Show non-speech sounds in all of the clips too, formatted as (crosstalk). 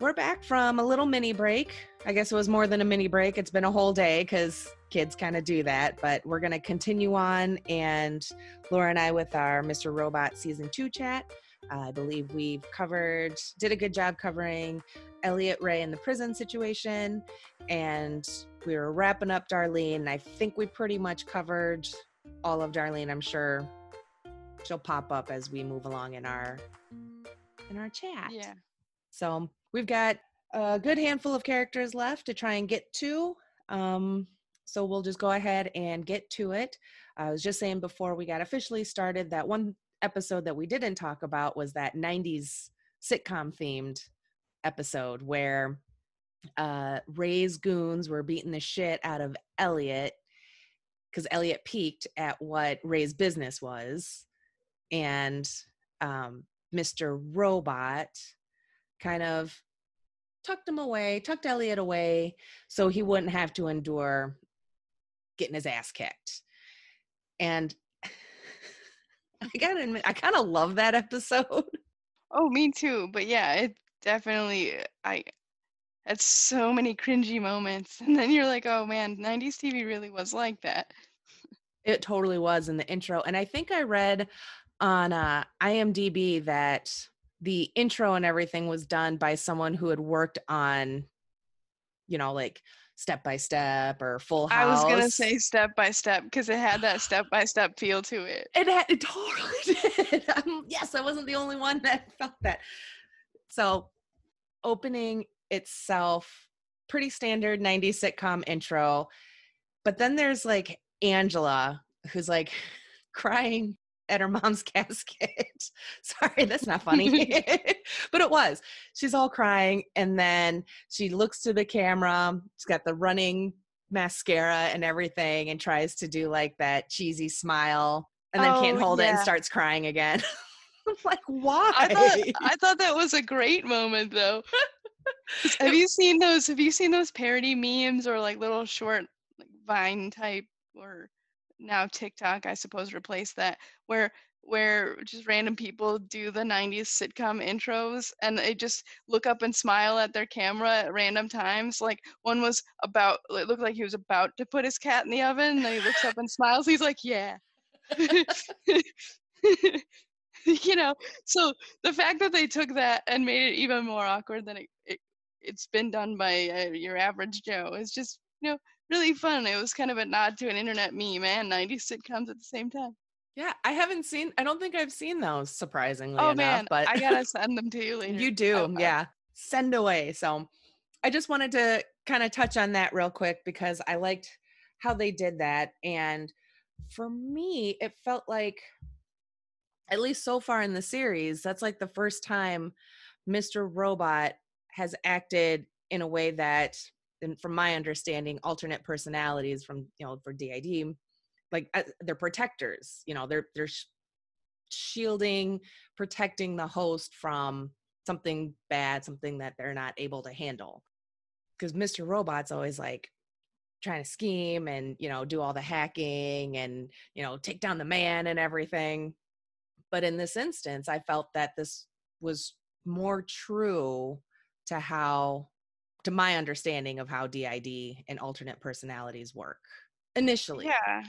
we're back from a little mini break. I guess it was more than a mini break. It's been a whole day because kids kind of do that. But we're going to continue on. And Laura and I, with our Mr. Robot season two chat, I believe we've covered, did a good job covering Elliot Ray in the prison situation. And we were wrapping up Darlene. I think we pretty much covered all of Darlene. I'm sure she'll pop up as we move along in our in our chat. Yeah. So we've got a good handful of characters left to try and get to. Um, so we'll just go ahead and get to it. I was just saying before we got officially started that one episode that we didn't talk about was that 90s sitcom themed episode where uh, Ray's goons were beating the shit out of Elliot because Elliot peeked at what Ray's business was. And um, Mr. Robot kind of tucked him away, tucked Elliot away so he wouldn't have to endure getting his ass kicked. And (laughs) I gotta admit, I kind of love that episode. (laughs) Oh, me too. But yeah, it definitely I had so many cringy moments, (laughs) and then you're like, oh man, '90s TV really was like that. It totally was in the intro, and I think I read on uh, IMDb that the intro and everything was done by someone who had worked on, you know, like step by step or full house. I was gonna say step by step because it had that step by step feel to it. It, had, it totally (laughs) did. Um, yes, I wasn't the only one that (laughs) felt that. So, opening itself, pretty standard 90s sitcom intro. But then there's like Angela, who's like (laughs) crying at her mom's (laughs) casket. Sorry, that's not funny. (laughs) (laughs) but it was. She's all crying and then she looks to the camera. She's got the running mascara and everything and tries to do like that cheesy smile and then oh, can't hold yeah. it and starts crying again. I'm like, why? I thought, I thought that was a great moment though. have you seen those have you seen those parody memes or like little short like vine type or now TikTok, I suppose, replaced that, where where just random people do the 90s sitcom intros and they just look up and smile at their camera at random times. Like one was about, it looked like he was about to put his cat in the oven. And then he looks up and smiles. He's like, yeah. (laughs) you know, so the fact that they took that and made it even more awkward than it, it, it's been done by uh, your average Joe is just, you know, really fun. It was kind of a nod to an internet meme and 90s sitcoms at the same time. Yeah, I haven't seen. I don't think I've seen those. Surprisingly oh, enough, man, but I gotta (laughs) send them to you later. you do, oh, yeah. Send away. So, I just wanted to kind of touch on that real quick because I liked how they did that, and for me, it felt like, at least so far in the series, that's like the first time Mr. Robot has acted in a way that and from my understanding alternate personalities from you know for DID like uh, they're protectors you know they're they're sh- shielding protecting the host from something bad something that they're not able to handle. Because mr robot's always like trying to scheme and you know do all the hacking and you know take down the man and everything. But in this instance i felt that this was more true to how to my understanding of how DID and alternate personalities work initially. Yeah.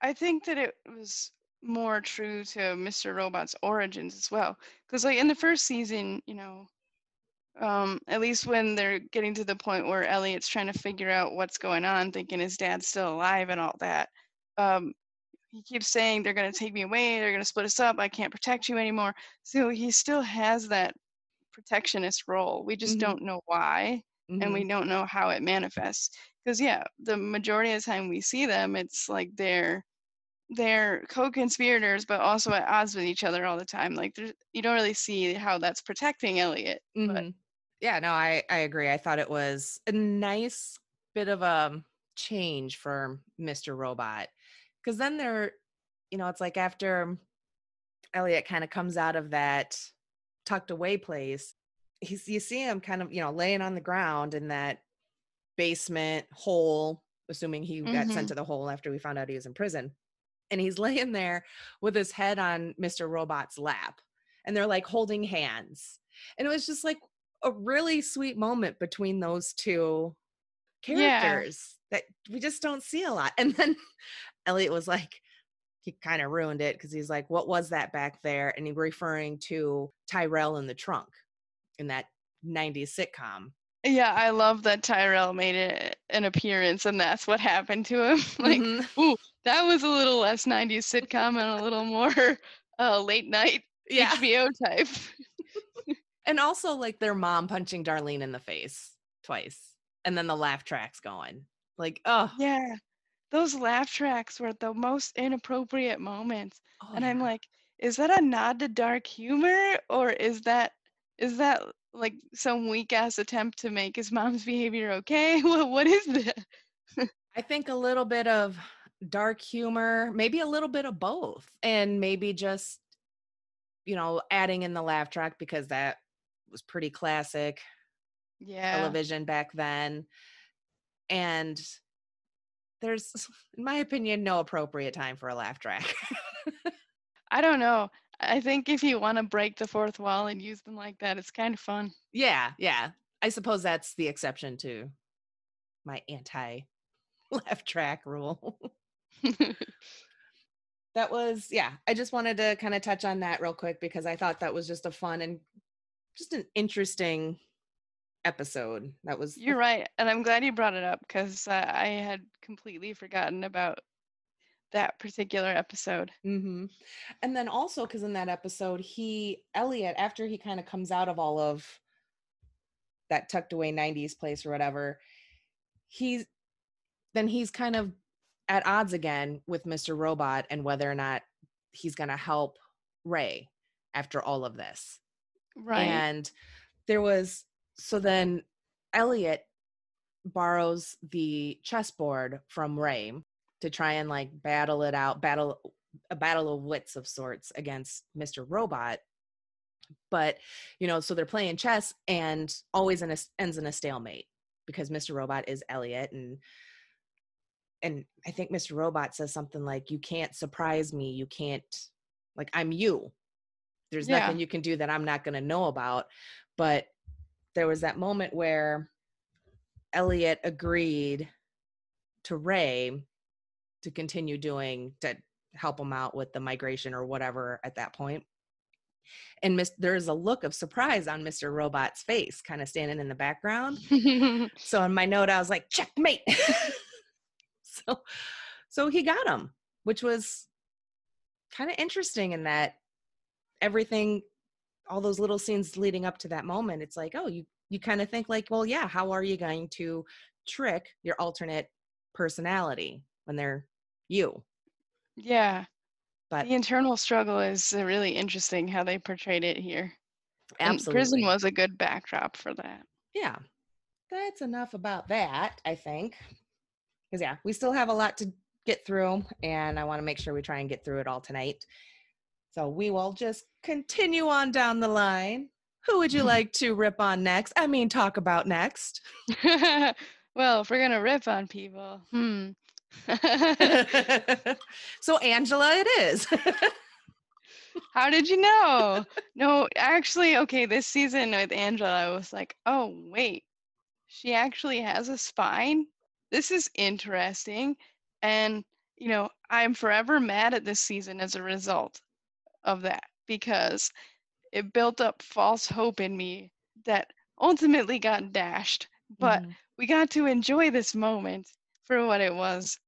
I think that it was more true to Mr. Robot's origins as well. Because, like, in the first season, you know, um, at least when they're getting to the point where Elliot's trying to figure out what's going on, thinking his dad's still alive and all that, um, he keeps saying, They're going to take me away, they're going to split us up, I can't protect you anymore. So he still has that protectionist role. We just mm-hmm. don't know why mm-hmm. and we don't know how it manifests because yeah the majority of the time we see them it's like they're they're co-conspirators but also at odds with each other all the time like you don't really see how that's protecting elliot mm-hmm. but yeah no i i agree i thought it was a nice bit of a change for mr robot because then they're you know it's like after elliot kind of comes out of that tucked away place he's you see him kind of you know laying on the ground in that basement hole assuming he mm-hmm. got sent mm-hmm. to the hole after we found out he was in prison and he's (laughs) laying there with his head on mr robot's lap and they're like holding hands and it was just like a really sweet moment between those two Yeah. characters that we just don't see a lot. (laughs) And then Elliot was like, he kind of ruined it because he's like, what was that back there? And he referring to Tyrell in the trunk in that 90s sitcom. Yeah, I love that Tyrell made it, an appearance and that's what happened to him. (laughs) like, Mhm. ooh, that was a little less 90s sitcom and a little more uh, late night yeah. HBO type. (laughs) And also like their mom punching Darlene in the face twice. And then the laugh tracks going. Like, oh, Yeah. Those laugh tracks were the most inappropriate moments. oh, and I'm like, is that a nod to dark humor or is that is that like some weak ass attempt to make his mom's behavior okay? (laughs) What what is that? (laughs) I think a little bit of dark humor, maybe a little bit of both, and maybe just, you know, adding in the laugh track because that was pretty classic Yeah. television back then. And there's, in my opinion, no appropriate time for a laugh track. (laughs) I don't know. I think if you want to break the fourth wall and use them like that, it's kind of fun. yeah, yeah. I suppose that's the exception to my anti left (laughs) track rule. (laughs) that was yeah i just wanted to kind of touch on that real quick because i thought that was just a fun and just an interesting episode that was You're right, and I'm glad you brought it up because uh, I had completely forgotten about that particular episode. hmm and then also because in that episode he elliot after he kind of comes out of all of that tucked away 90s place or whatever he's then he's kind of at odds again with mr robot and whether or not he's going to help ray after all of this Right. And there was so then Elliot borrows the chessboard from Ray to try and like battle it out, battle a battle of wits of sorts against Mr. Robot. But you know, so they're playing chess and always in a, ends in a stalemate because Mr. Robot is Elliot and and I think Mr. Robot says something like, "You can't surprise me. You can't like I'm you. There's Yeah. nothing you can do that I'm not going to know about." But there was that moment where Elliot agreed to Ray to continue doing to help him out with the migration or whatever at that point. And Miss, there's a look of surprise on Mr. Robot's face, kind of standing in the background. (laughs) So in my note, I was like, checkmate. (laughs) so, so he got him, which was kind of interesting in that everything, all those little scenes leading up to that moment, it's like, oh, you you kind of think like, well, yeah, how are you going to trick your alternate personality when they're you? yeah. But The internal struggle is uh, really interesting how they portrayed it here. And absolutely, prison was a good backdrop for that. yeah. That's enough about that, I think. Because yeah, we still have a lot to get through, and I want to make sure we try and get through it all tonight. So we will just continue on down the line. Who would you (laughs) like to rip on next? I mean, talk about next. (laughs) well, if we're gonna rip on people, hmm. (laughs) so Angela, it is. (laughs) How did you know? No, actually, okay, this season with Angela, I was like, oh, wait, she actually has a spine? This is interesting. And, you know, I'm forever mad at this season as a result of that because it built up false hope in me that ultimately got dashed. But Mhm. we got to enjoy this moment for what it was.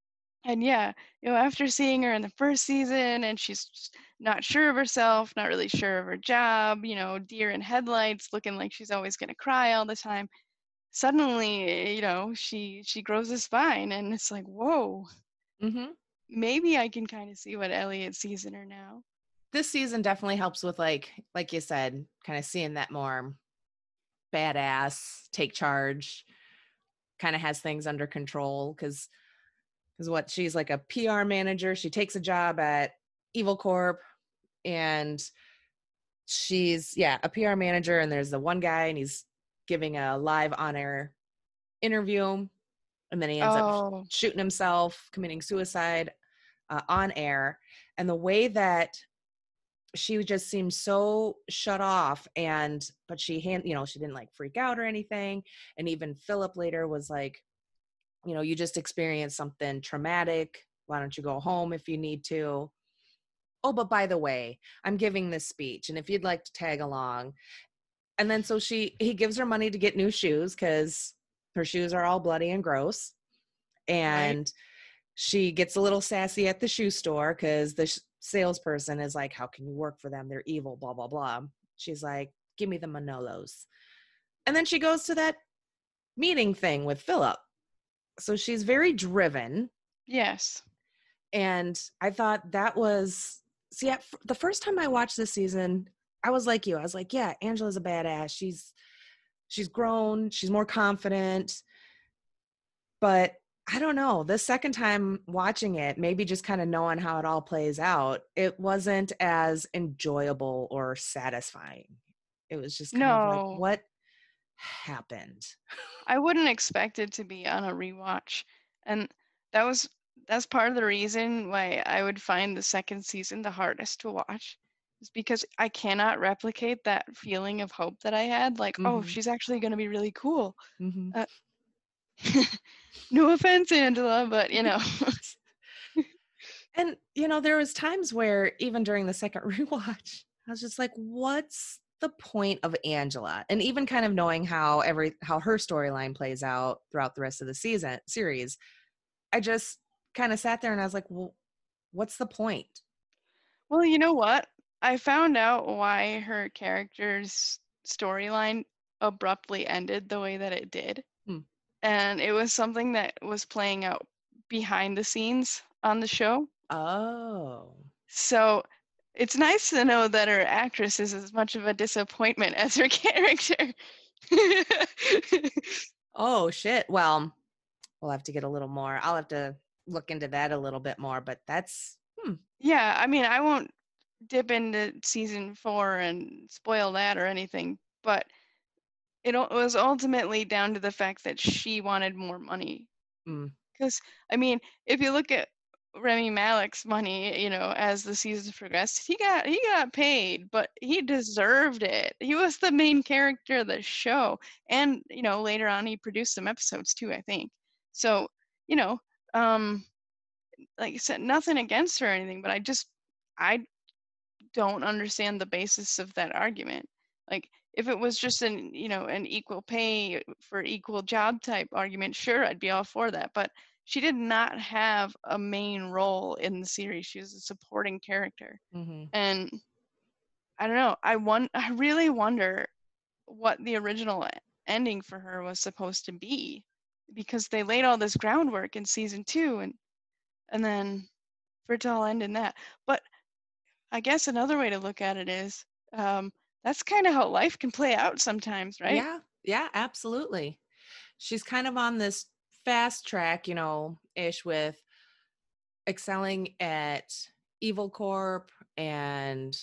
And yeah, you know, after seeing her in the first season and she's not sure of herself, not really sure of her job, you know, deer in headlights, looking like she's always going to cry all the time. Suddenly, you know, she she grows a spine and it's like, "Whoa, Mhm. maybe I can kind of see what Elliot sees in her now." this season definitely helps with like like you said kind of seeing that more badass take charge kind of has things under control because because what she's like a pr manager she takes a job at evil corp and she's yeah a pr manager and there's the one guy and he's giving a live on air interview and then he ends up Oh, shooting himself, committing suicide uh, on air. And the way that she just seemed so shut off and but she hand you know she didn't like freak out or anything and even philip later was like you know you just experienced something traumatic. Why don't you go home if you need to? Oh but by the way i'm giving this speech and if you'd like to tag along. And then so she he gives her money to get new shoes because her shoes are all bloody and gross and right. she gets a little sassy at the shoe store because the salesperson is like how can you work for them? They're evil blah blah blah. She's like give me the manolos. And then she goes to that meeting thing with philip. So she's very driven. Yes. And i thought that was see at the first time i watched this season i was like you. I was like yeah angela's a badass. She's she's grown. She's more confident. But i don't know the second time watching it maybe just kind of knowing how it all plays out it wasn't as enjoyable or satisfying it was just kind no. of like what happened i wouldn't expect it to be on a rewatch and that was that's part of the reason why I would find the second season the hardest to watch is because I cannot replicate that feeling of hope that I had. Like, oh, mm-hmm. oh, she's actually going to be really cool. Mm-hmm. Uh, no offense, Angela, but you know. (laughs) and you know, there was times where even during the second (laughs) rewatch, I was just like, "What's the point of Angela?" And even kind of knowing how every how her storyline plays out throughout the rest of the season series, I just kind of sat there and I was like, well, what's the point? Well, you know what? I found out why her character's storyline abruptly ended the way that it did. And it was something that was playing out behind the scenes on the show. Oh. So it's nice to know that her actress is as much of a disappointment (laughs) as her character. (laughs) oh, shit. Well, we'll have to get a little more. I'll have to look into that a little bit more. But that's hmm. yeah. I mean, I won't dip into season four and spoil that or anything, but it was ultimately down to the fact that she wanted more money. Because mm. I mean, if you look at Rami Malek's money, you know, as the season progressed, he got he got paid, but he deserved it. He was the main character of the show, and you know, later on he produced some episodes too, I think. So, you know, um like I said, nothing against her or anything, but I just I don't understand the basis of that argument. Like if it was just an you know an equal pay for equal job type argument, sure, I'd be all for that. But she did not have a main role in the series. She was a supporting character, mm-hmm. and I don't know. I want. I really wonder what the original ending for her was supposed to be because they laid all this groundwork in season two and and then for it to all end in that but i guess another way to look at it is um, that's kind of how life can play out sometimes right yeah yeah absolutely she's kind of on this fast track you know ish with excelling at evil corp and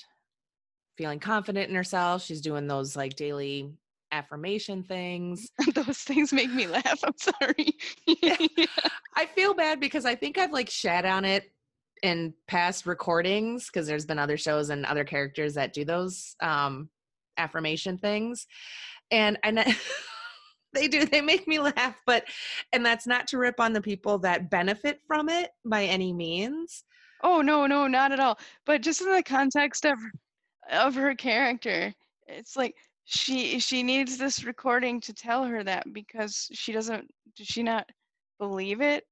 feeling confident in herself she's doing those like daily affirmation things. (laughs) Those things make me laugh. I'm sorry. (laughs) (laughs) I feel bad because I think I've like shat on it in past recordings because there's been other shows and other characters that do those um affirmation things. And I (laughs) they do they make me laugh but and that's not to rip on the people that benefit from it by any means. Oh no no not at all. But just in the context of of her character it's like she she needs this recording to tell her that because she doesn't does she not believe it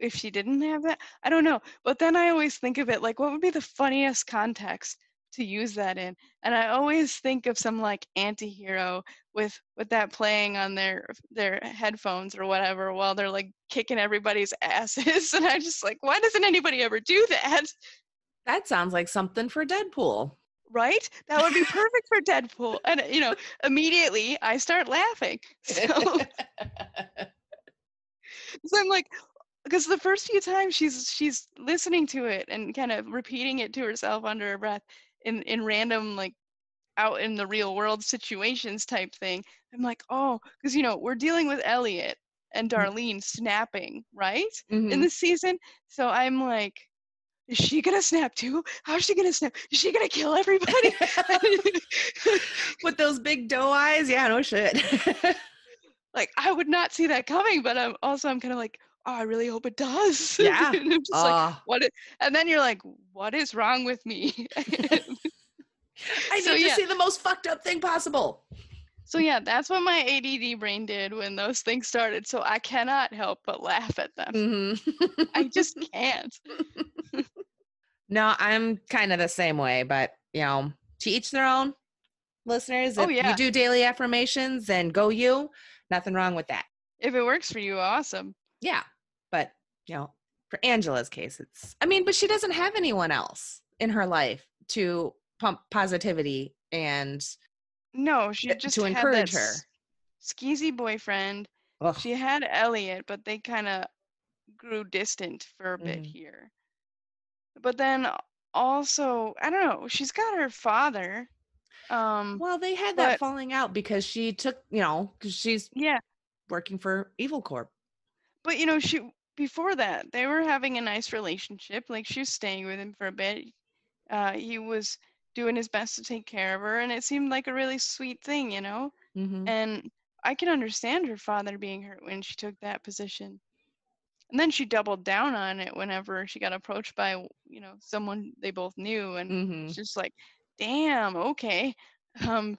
if she didn't have that i don't know but then i always think of it like what would be the funniest context to use that in and i always think of some like anti-hero with with that playing on their their headphones or whatever while they're like kicking everybody's (laughs) asses and i just like why doesn't anybody ever do that that sounds like something for deadpool right? That would be perfect for Deadpool. And you know, immediately I start laughing. (laughs) So, (laughs) so I'm like, because the first few times she's she's listening to it and kind of repeating it to herself under her breath in in random like out in the real world situations type thing. I'm like, oh, because you know we're dealing with Elliot and mm-hmm. Darlene snapping right mm-hmm. in the season. So I'm like, is she gonna snap too? How's she gonna snap? Is she gonna kill everybody? (laughs) With those big doe eyes, yeah, no shit. (laughs) like I would not see that coming, but I'm also I'm kind of like, oh, I really hope it does. (laughs) Yeah. I'm just uh, like, what? and then you're like, what is wrong with me? (laughs) I need so, to yeah. see the most fucked up thing possible. so yeah, that's what my ADD brain did when those things started. So I cannot help but laugh at them. Mm-hmm. I just (laughs) can't. no, I'm kind of the same way, but you know, to each their own. Listeners, Oh, yeah. you do daily affirmations, then go you. Nothing wrong with that. If it works for you, awesome. Yeah. But, you know, for Angela's case, it's, I mean, but she doesn't have anyone else in her life to pump positivity and No, she just to encourage her. skeezy boyfriend. ugh, She had Elliot, but they kind of grew distant for a bit Mhm. here. But then also, I don't know, she's got her father. Um well, they had that falling out because she took, you know, because she's yeah, working for Evil Corp. but you know, she before that, they were having a nice relationship. Like she was staying with him for a bit. Uh he was doing his best to take care of her and it seemed like a really sweet thing, you know? Mm-hmm. And I can understand her father being hurt when she took that position. And then she doubled down on it whenever she got approached by, you know, someone they both knew. And Mm-hmm. it's just like, damn, okay. Um,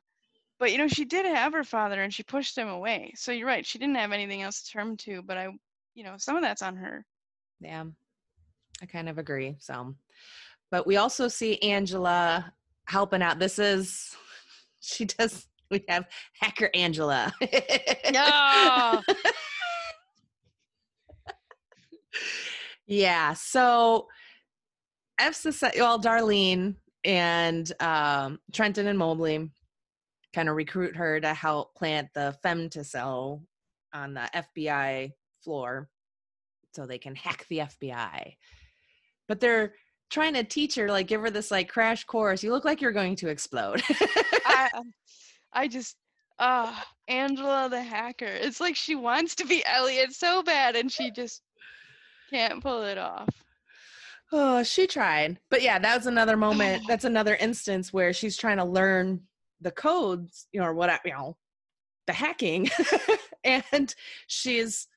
but, you know, she did have her father and she pushed him away. So you're right. She didn't have anything else to turn to. But I, you know, some of that's on her. Yeah, I kind of agree. So, but we also see Angela helping out. This is, (laughs) she does, we have Hacker Angela. Yeah. (laughs) yeah. So, F Society, well, Darlene and um, Trenton and Mobley kind of recruit her to help plant the femtocell on the FBI floor so they can hack the FBI. But they're trying to teach her, like, give her this like crash course. You look like you're going to explode. (laughs) I, I just, ah, Angela the hacker. It's like she wants to be Elliot so bad and she just can't pull it off. oh, she tried. But yeah, that was another moment. (sighs) That's another instance where she's trying to learn the codes, you know, or what, I- you know, the hacking. (laughs) and she's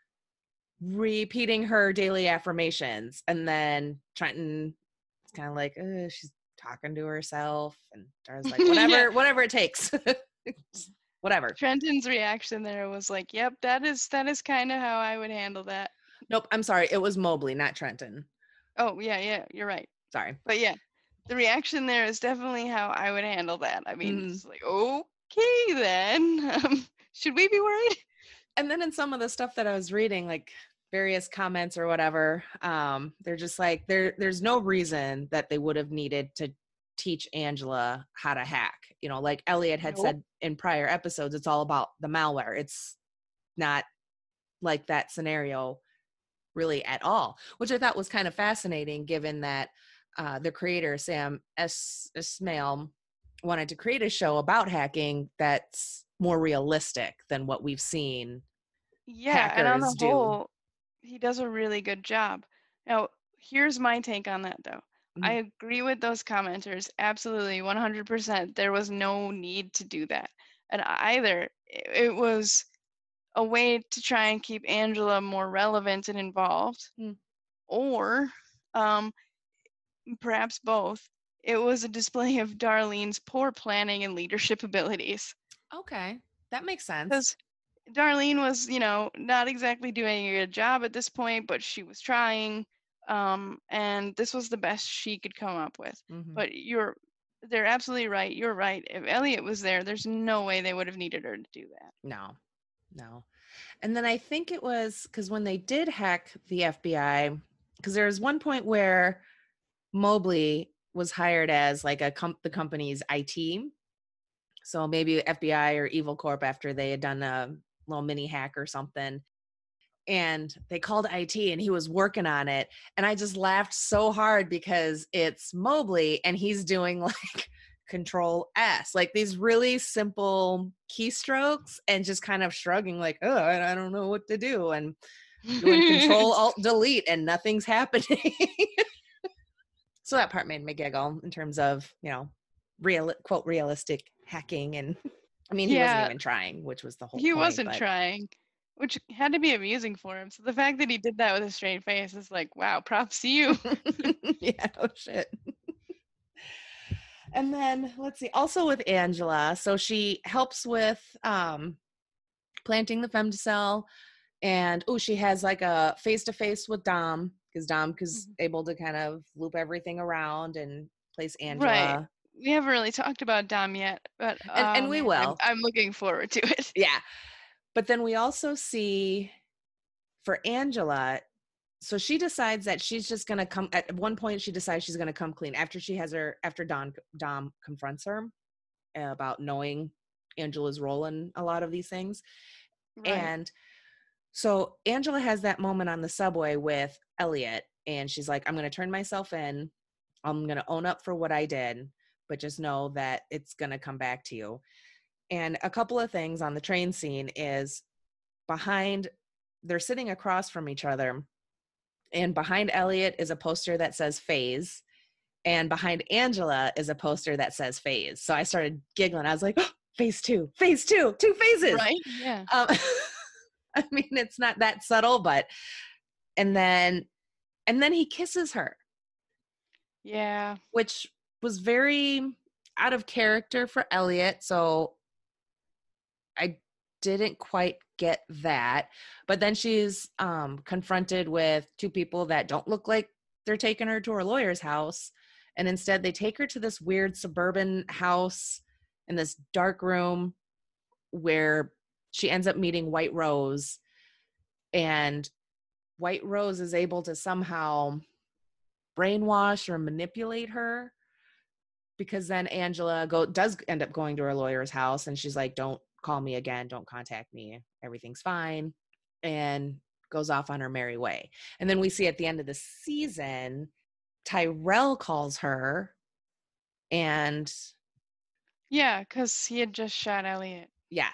repeating her daily affirmations. And then Trenton is kind of like, uh, she's talking to herself. And Dara's like, (laughs) whatever, Yeah. whatever it takes. (laughs) whatever. Trenton's reaction there was like, "Yep, that is that is kind of how I would handle that." Nope, I'm sorry. It was Mobley, not Trenton. Oh, yeah, yeah, you're right. Sorry. But yeah, the reaction there is definitely how I would handle that. I mean, Mhm. it's like, "Okay, then. (laughs) Um, should we be worried?" And then in some of the stuff that I was reading, like various comments or whatever, um, they're just like there there's no reason that they would have needed to teach Angela how to hack. You know, like Elliot had Nope. said in prior episodes, it's all about the malware. It's not like that scenario really at all, which I thought was kind of fascinating given that uh, the creator, Sam Esmail, wanted to create a show about hacking that's more realistic than what we've seen Yeah, and on the do. whole, he does a really good job. Now, here's my take on that though. I Mm-hmm. agree with those commenters. Absolutely, 100%. There was no need to do that. And either it, it was a way to try and keep Angela more relevant and involved, Mm. or um, perhaps both. It was a display of Darlene's poor planning and leadership (laughs) abilities. Okay, that makes sense. Because Darlene was, you know, not exactly doing a good job at this point, but she was trying. Um, and this was the best she could come up with. Mhm. But you're, they're absolutely right. You're right. If Elliot was there, there's no way they would have needed her to do that. No, no. And then I think it was because when they did hack the FBI, because there was one point where Mobley was hired as like a com- the company's IT. So maybe FBI or Evil Corp after they had done a little mini hack or something. And they called IT and he was working on it. And I just laughed so hard because it's Mobley and he's doing (laughs) like control S, like these really simple keystrokes and just kind of shrugging, like, oh, I, don't know what to do. And doing control (laughs) alt delete and nothing's happening. (laughs) So that part made me giggle in terms of, you know, real quote realistic hacking and (laughs) I mean he Yeah. wasn't even trying, which was the whole he point, wasn't but- trying, which had to be amusing for him. So the fact that he did that with a straight face is like, wow, props to you. (laughs) yeah, no shit. and then let's see, also with Angela, so she helps with um planting the femtocell and oh, she has like a face to face with Dom because Dom is Mhm. able to kind of loop everything around and place Angela. We haven't really talked about Dom yet, but And- and oh, we um, I'm- will. I'm, looking forward to it. (laughs) Yeah. But then we also see for Angela, so she decides that she's just gonna come at one point she decides she's gonna come clean after she has her after Don Dom confronts her eh, about knowing Angela's role in a lot of these things. Right. And so Angela has that moment on the subway with Elliot, and she's like, I'm going to turn myself in. I'm going to own up for what I did, but just know that it's going to come back to you. And a couple of things on the train scene is behind, they're sitting across from each other, and behind Elliot is a poster that says phase. And behind Angela is a poster that says phase. So I started giggling. I was like, (gasps) phase two, phase two, two phases. right? Yeah. (laughs) Um, (laughs) I mean, it's not that subtle, but and then and then he kisses her, Yeah. which was very out of character for Elliot. So I didn't quite get that. But then she's um, confronted with two people that don't look like they're taking her to her lawyer's house. And instead, they take her to this weird suburban house in this dark room where she ends up meeting White Rose. And White Rose is able to somehow brainwash or manipulate her because then Angela go does end up going to her lawyer's house and she's like don't call me again don't contact me everything's fine and goes off on her merry way and then we see at the end of the season Tyrell calls her and Yeah, because he had just shot Elliot. yeah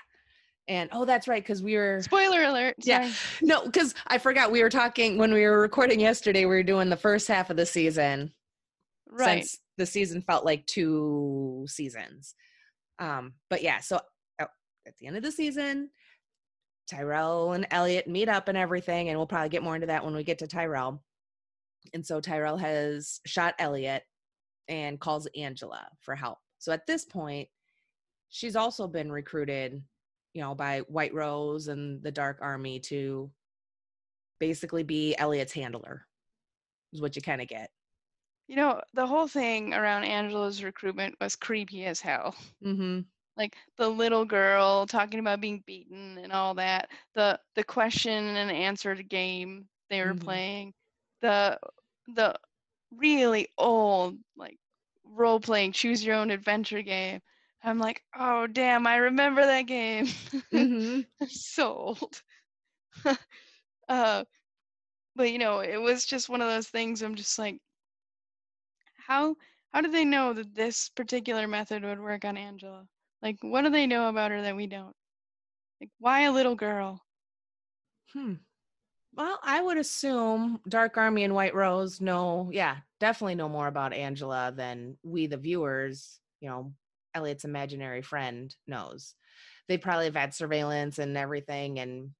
and oh that's right because we were Spoiler alert. Yeah. no because i forgot we were talking when we were recording yesterday we were doing the first half of the season Right. since the season felt like two seasons. Um, but yeah, so uh, at the end of the season, Tyrell and Elliot meet up and everything, and we'll probably get more into that when we get to Tyrell. And so Tyrell has shot Elliot and calls Angela for help. So at this point, she's also been recruited, you know, by White Rose and the Dark Army to basically be Elliot's handler. Is what you kind of get. You know, the whole thing around Angela's recruitment was creepy as hell. Mm-hmm. Like the little girl talking about being beaten and all that. The the question and answer game they were Mhm. playing. The the really old like role playing choose your own adventure game. I'm like, oh damn, I remember that game. Mm-hmm. (laughs) so old. (laughs) uh, but you know, it was just one of those things. I'm just like, how how do they know that this particular method would work on Angela? Like, what do they know about her that we don't? Like, why a little girl? Hmm. Well, I would assume Dark Army and White Rose know, yeah, definitely know more about Angela than we, the viewers, you know, Elliot's imaginary friend knows. They probably have had surveillance and everything and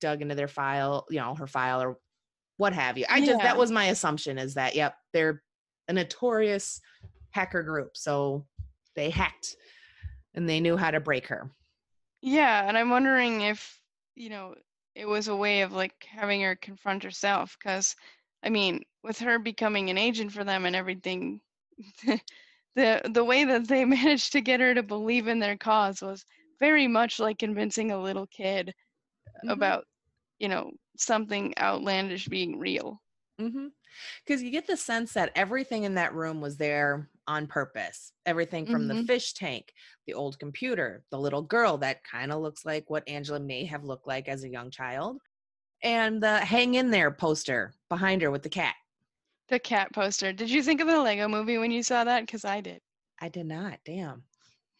dug into their file, you know, her file or what have you. I just, that was my assumption is that, yep, they're a notorious hacker group. So they hacked and they knew how to break her. Yeah, and I'm wondering if you know it was a way of like having her confront herself, because I mean, with her becoming an agent for them and everything, (laughs) the the way that they (laughs) managed to get her to believe in their cause was very much like convincing a little kid Mhm. about you know something outlandish being real. Mm-hmm. Because you get the sense that everything in that room was there on purpose. Everything from the Mhm. fish tank, the old computer, the little girl that kind of looks like what Angela may have looked like as a young child, and the hang in there poster behind her with the cat. The cat poster. Did you think of the Lego movie when you saw that? Because I did. I did not. Damn.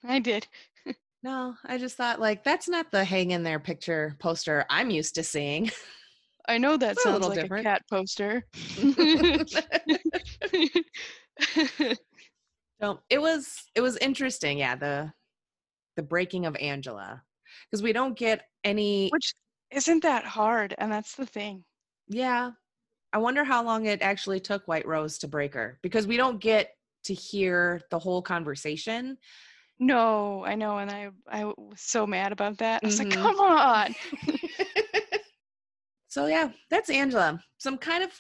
I did. (laughs) No, I just thought like that's not the hang in there picture poster I'm used to seeing. (laughs) I know that It's a sounds little like different. a cat poster. (laughs) so it was it was interesting, yeah, the the breaking of Angela. Because we don't get any Which isn't that hard, and that's the thing. yeah. I wonder how long it actually took White Rose to break her. Because we don't get to hear the whole conversation. No, I know, and I I was so mad about that. I was like, Mhm. come on. (laughs) so yeah, that's Angela. Some kind of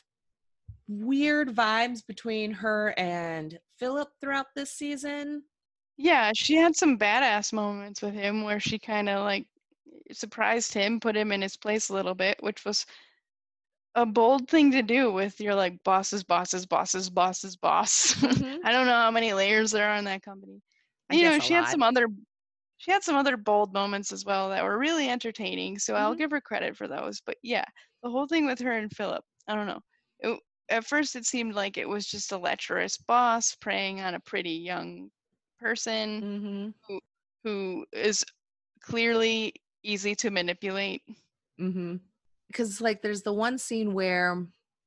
weird vibes between her and Philip throughout this season. Yeah, she had some badass moments with him where she kind of like surprised him, put him in his place a little bit, which was a bold thing to do with your like bosses, bosses, bosses, bosses, boss. (laughs) Mhm. I don't know how many layers there are in that company. I you know, she had some other she had some other bold moments as well that were really entertaining. So I'll Mhm. give her credit for those. But yeah, the whole thing with her and Philip, I don't know. It, at first, it seemed like it was just a lecherous boss preying on a pretty young person Mhm. who is clearly easy to manipulate. Mm-hmm. Because like there's the one scene where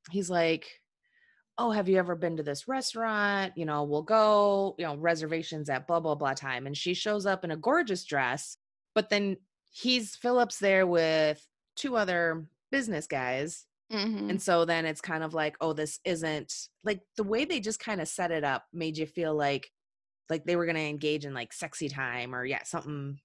he's like, Oh, have you ever been to this restaurant? You know, we'll go, you know, reservations at blah blah blah time. And she shows up in a gorgeous dress, but then he's Philip's there with two other business guys. hmm And so then it's kind of like, oh, this isn't like the way they just kind of set it up made you feel like like they were gonna engage in like sexy time or yeah, something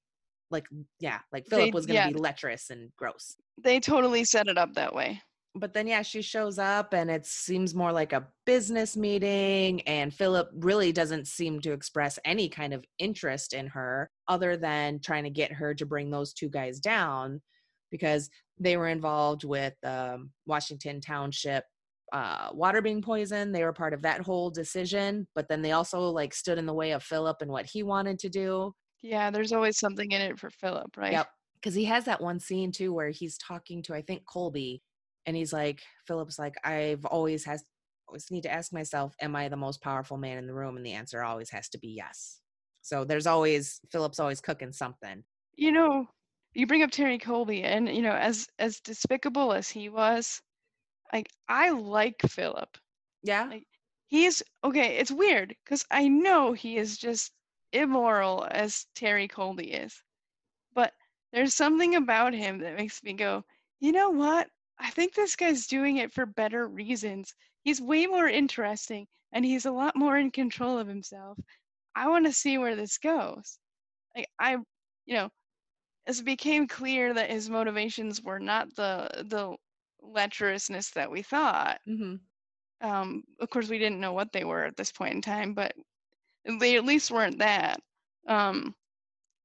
like yeah, like They- Philip was gonna yeah. be lecherous and gross They totally set it up that way. But then yeah she shows up and it seems more like a business meeting and philip really doesn't seem to express any kind of interest in her other than trying to get her to bring those two guys down because they were involved with um, washington township uh, water being poisoned they were part of that whole decision but then they also like stood in the way of philip and what he wanted to do Yeah, there's always something in it for Philip, right? Yep. Because he has that one scene too where he's talking to I think Colby, and he's like, Philip's like, I've always has always need to ask myself, am I the most powerful man in the room? And the answer always has to be yes. So there's always Philip's always cooking something. You know, you bring up Terry Colby, and you know, as as despicable as he was, like I like Philip. Yeah. Like, He's okay. It's weird because I know he is just immoral as Terry Colby is, but there's something about him that makes me go, you know what? I think this guy's doing it for better reasons. He's way more interesting and he's a lot more in control of himself. I want to see where this goes. Like I, you know, as it became clear that his motivations were not the the lecherousness that we thought. mm-hmm. Um, of course, we didn't know what they were at this point in time, but they at least weren't that. Um,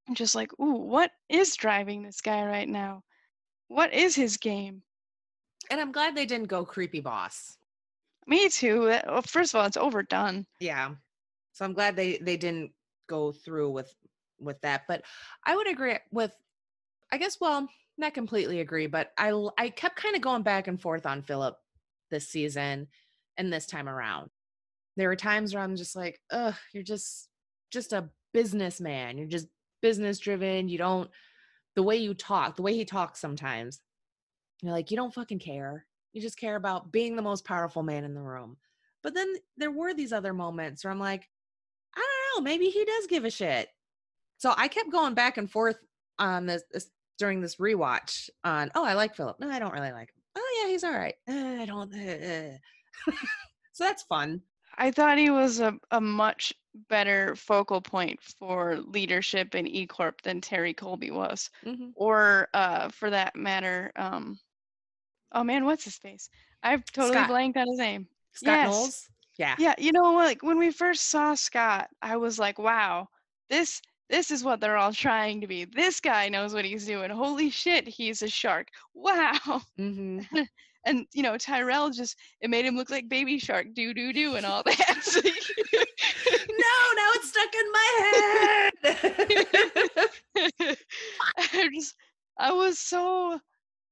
I'm just like, ooh, what is driving this guy right now? What is his game? And I'm glad they didn't go creepy boss. Me too. well, First of all, it's overdone. Yeah. So I'm glad they they didn't go through with with that. But I would agree with I guess well, not completely agree, but I I kept kind of going back and forth on Philip this season and this time around. There were times where I'm just like, "Ugh, you're just just a businessman. You're just business driven. You don't the way you talk, the way he talks sometimes. You're like, you don't fucking care. You just care about being the most powerful man in the room. But then there were these other moments where I'm like, I don't know, maybe he does give a shit. So I kept going back and forth on this, this during this rewatch on, oh, I like Philip. No, I don't really like him. Oh yeah, he's all right. "Uh, I don't. uh, uh." (laughs) so that's fun. I thought he was a, a much better focal point for leadership in E Corp than Terry Colby was. Mhm. Or uh, for that matter, um, oh man, what's his face? I've totally Scott. blanked on his name. Scott Yes. Knowles. Yeah. Yeah, you know? Like when we first saw Scott, I was like, wow, this this is what they're all trying to be. This guy knows what he's doing. Holy shit, he's a shark. Wow. Mm-hmm. (laughs) And you know, Tyrell just it made him look like baby shark doo doo doo and all that. No, now it's stuck in my head. (laughs) I just I was so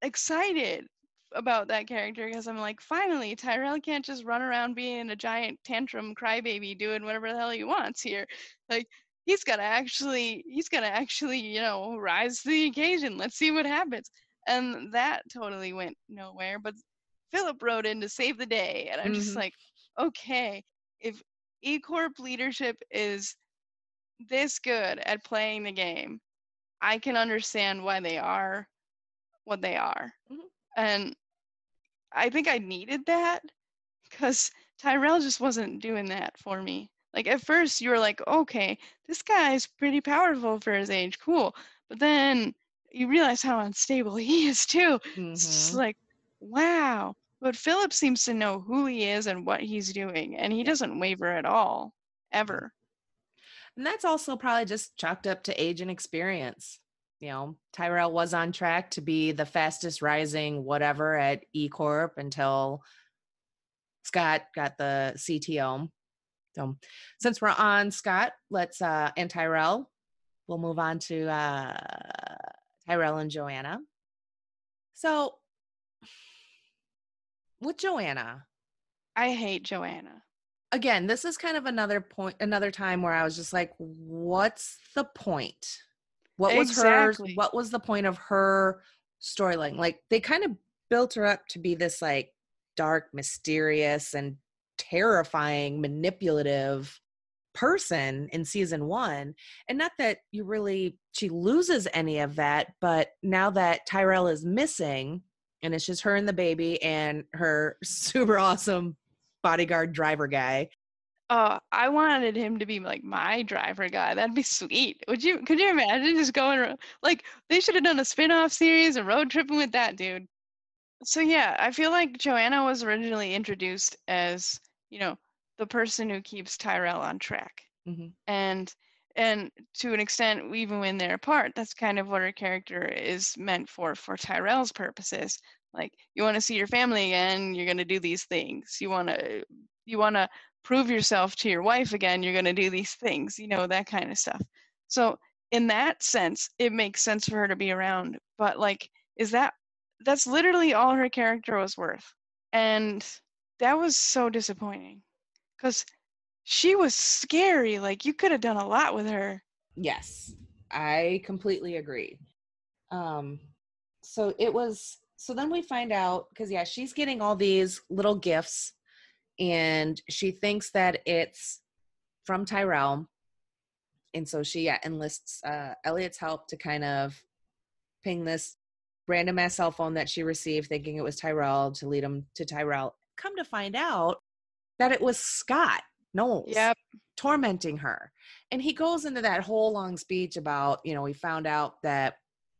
excited about that character because I'm like, finally, Tyrell can't just run around being a giant tantrum crybaby doing whatever the hell he wants here. Like he's gotta actually he's gotta actually, you know, rise to the occasion. Let's see what happens. and that totally went nowhere. But Philip wrote in to save the day, and I'm just Mhm. like, okay, if E Corp leadership is this good at playing the game, I can understand why they are what they are. Mhm. And I think I needed that because Tyrell just wasn't doing that for me. Like at first you were like, okay, this guy's pretty powerful for his age, cool. But then you realize how unstable (laughs) he is too. It's just Mhm. like, wow. But Phillip seems to know who he is and what he's doing, and he doesn't waver at all, ever. And that's also probably just chalked up to age and experience. You know, Tyrell was on track to be the fastest rising whatever at E Corp until Scott got the CTO. So since we're on Scott, let's uh and Tyrell, we'll move on to uh Tyrell and Joanna. So with Joanna, I hate Joanna. again, this is kind of another point, another time where I was just like, what's the point? What was Exactly. her, what was the point of her storyline? Like, they kind of built her up to be this like dark, mysterious, and terrifying, manipulative person in season one. And not that you really, she loses any of that, but now that Tyrell is missing, and it's just her and the baby and her (laughs) super awesome bodyguard driver guy. Uh, I wanted him to be like my driver guy. That'd be sweet. Would you? Could you imagine just going like they should have done a spin-off series and road tripping with that dude. So yeah, I feel like Joanna was originally introduced as you know the person who keeps Tyrell on track, Mhm. and and to an extent, even when they're apart, that's kind of what her character is meant for for Tyrell's purposes. Like you want to see your family again, you're gonna do these things. You want to you want to prove yourself to your wife again, you're going to do these things, you know, that kind of stuff. So, in that sense, it makes sense for her to be around. But, like, is that that's literally all her character was worth? And that was so disappointing because she was scary. Like, you could have done a lot with her. Yes, I completely agree. Um, so it was, so then we find out because, yeah, she's getting all these little gifts and she thinks that it's from Tyrell. And so she yeah, enlists uh, Elliot's help to kind of ping this random ass cell phone that she received, thinking it was Tyrell to lead him to Tyrell. Come to find out that it was Scott Knowles Yep. tormenting her. And he goes into that whole long speech about, you know, he found out that,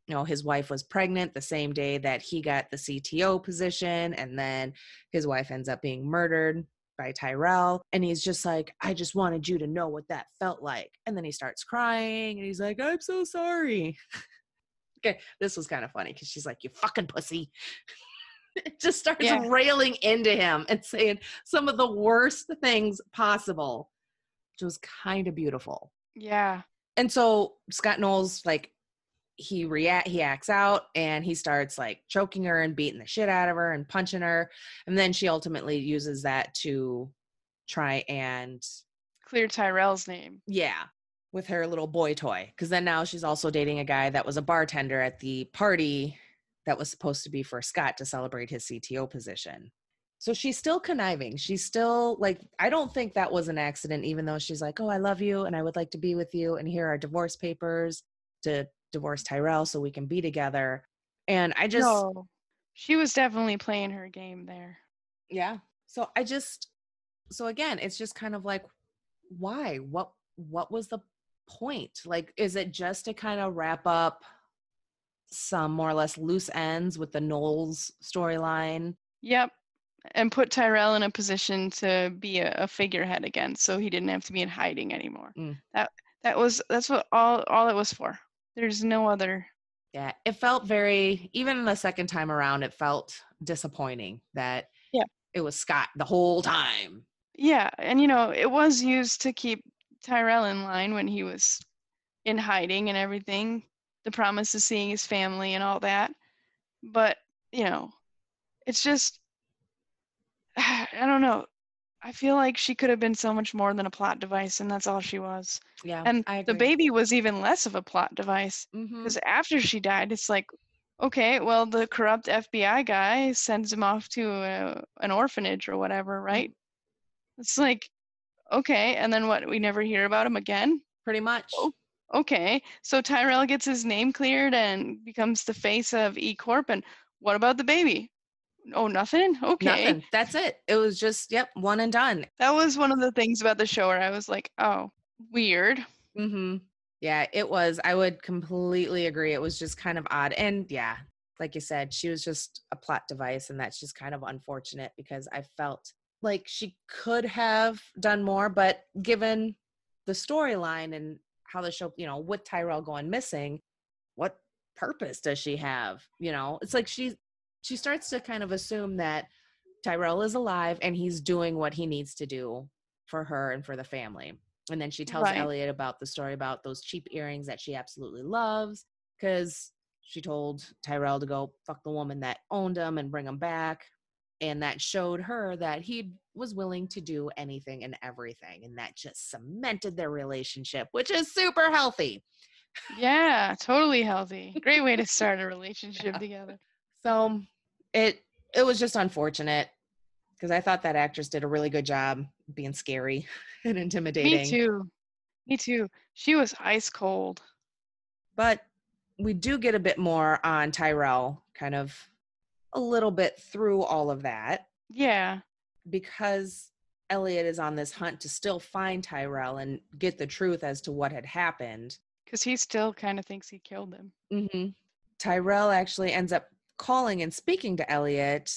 you know, his wife was pregnant the same day that he got the CTO position. And then his wife ends up being murdered by Tyrell. And he's just like, I just wanted you to know what that felt like. And then he starts crying and he's like, I'm so sorry. (laughs) okay, this was kind of funny because she's like, You fucking pussy. (laughs) it just starts Yeah. railing into him and saying some of the worst things possible, which was kind of beautiful. Yeah. And so Scott Knowles, like, he react he acts out and he starts like choking her and beating the shit out of her and punching her and then she ultimately uses that to try and Clear Tyrell's name. yeah with her little boy toy because then now she's also dating a guy that was a bartender at the party that was supposed to be for scott to celebrate his cto position so she's still conniving she's still like i don't think that was an accident even though she's like oh i love you and i would like to be with you and here are divorce papers to divorce tyrell so we can be together and i just no. She was definitely playing her game there. yeah so i just so again it's just kind of like why what what was the point like is it just to kind of wrap up some more or less loose ends with the knowles storyline Yep. And put Tyrell in a position to be a, a figurehead again, so he didn't have to be in hiding anymore. Mm. That that was that's what all all it was for. There's no other. yeah it felt very even the second time around it felt disappointing that Yeah. it was scott the whole time Yeah, and you know it was used to keep Tyrell in line when he was in hiding and everything. The promise of seeing his family and all that, but you know, it's just (sighs) I don't know. I feel like she could have been so much more than a plot device, and that's all she was. yeah And I the baby was even less of a plot device because mm-hmm. after she died, it's like, okay, well, the corrupt FBI guy sends him off to a, an orphanage or whatever, right? It's like, okay, and then what? We never hear about him again? Pretty much. Oh, okay, so Tyrell gets his name cleared and becomes the face of E Corp, and what about the baby? Oh, nothing? Okay. Nothing. That's it. It was just, yep, one and done. That was one of the things about the show where I was like, oh, weird. Mm-hmm. Yeah, it was. I would completely agree. It was just kind of odd. And yeah, like you said, she was just a plot device. And that's just kind of unfortunate because I felt like she could have done more, but given the storyline and how the show, you know, with Tyrell going missing, what purpose does she have? You know, it's like she she starts to kind of assume that Tyrell is alive and he's doing what he needs to do for her and for the family. And then she tells Right. Elliot about the story about those cheap earrings that she absolutely loves because she told Tyrell to go fuck the woman that owned them and bring them back. And that showed her that he was willing to do anything and everything. And that just cemented their relationship, which is super healthy. Yeah, totally healthy. (laughs) Great way to start a relationship together. So it it was just unfortunate because I thought that actress did a really good job being scary (laughs) and intimidating. Me too. Me too. She was ice cold. But we do get a bit more on Tyrell, kind of a little bit through all of that, Yeah. because Elliot is on this hunt to still find Tyrell and get the truth as to what had happened. Because he still kind of thinks he killed him. hmm Tyrell actually ends up calling and speaking to Elliot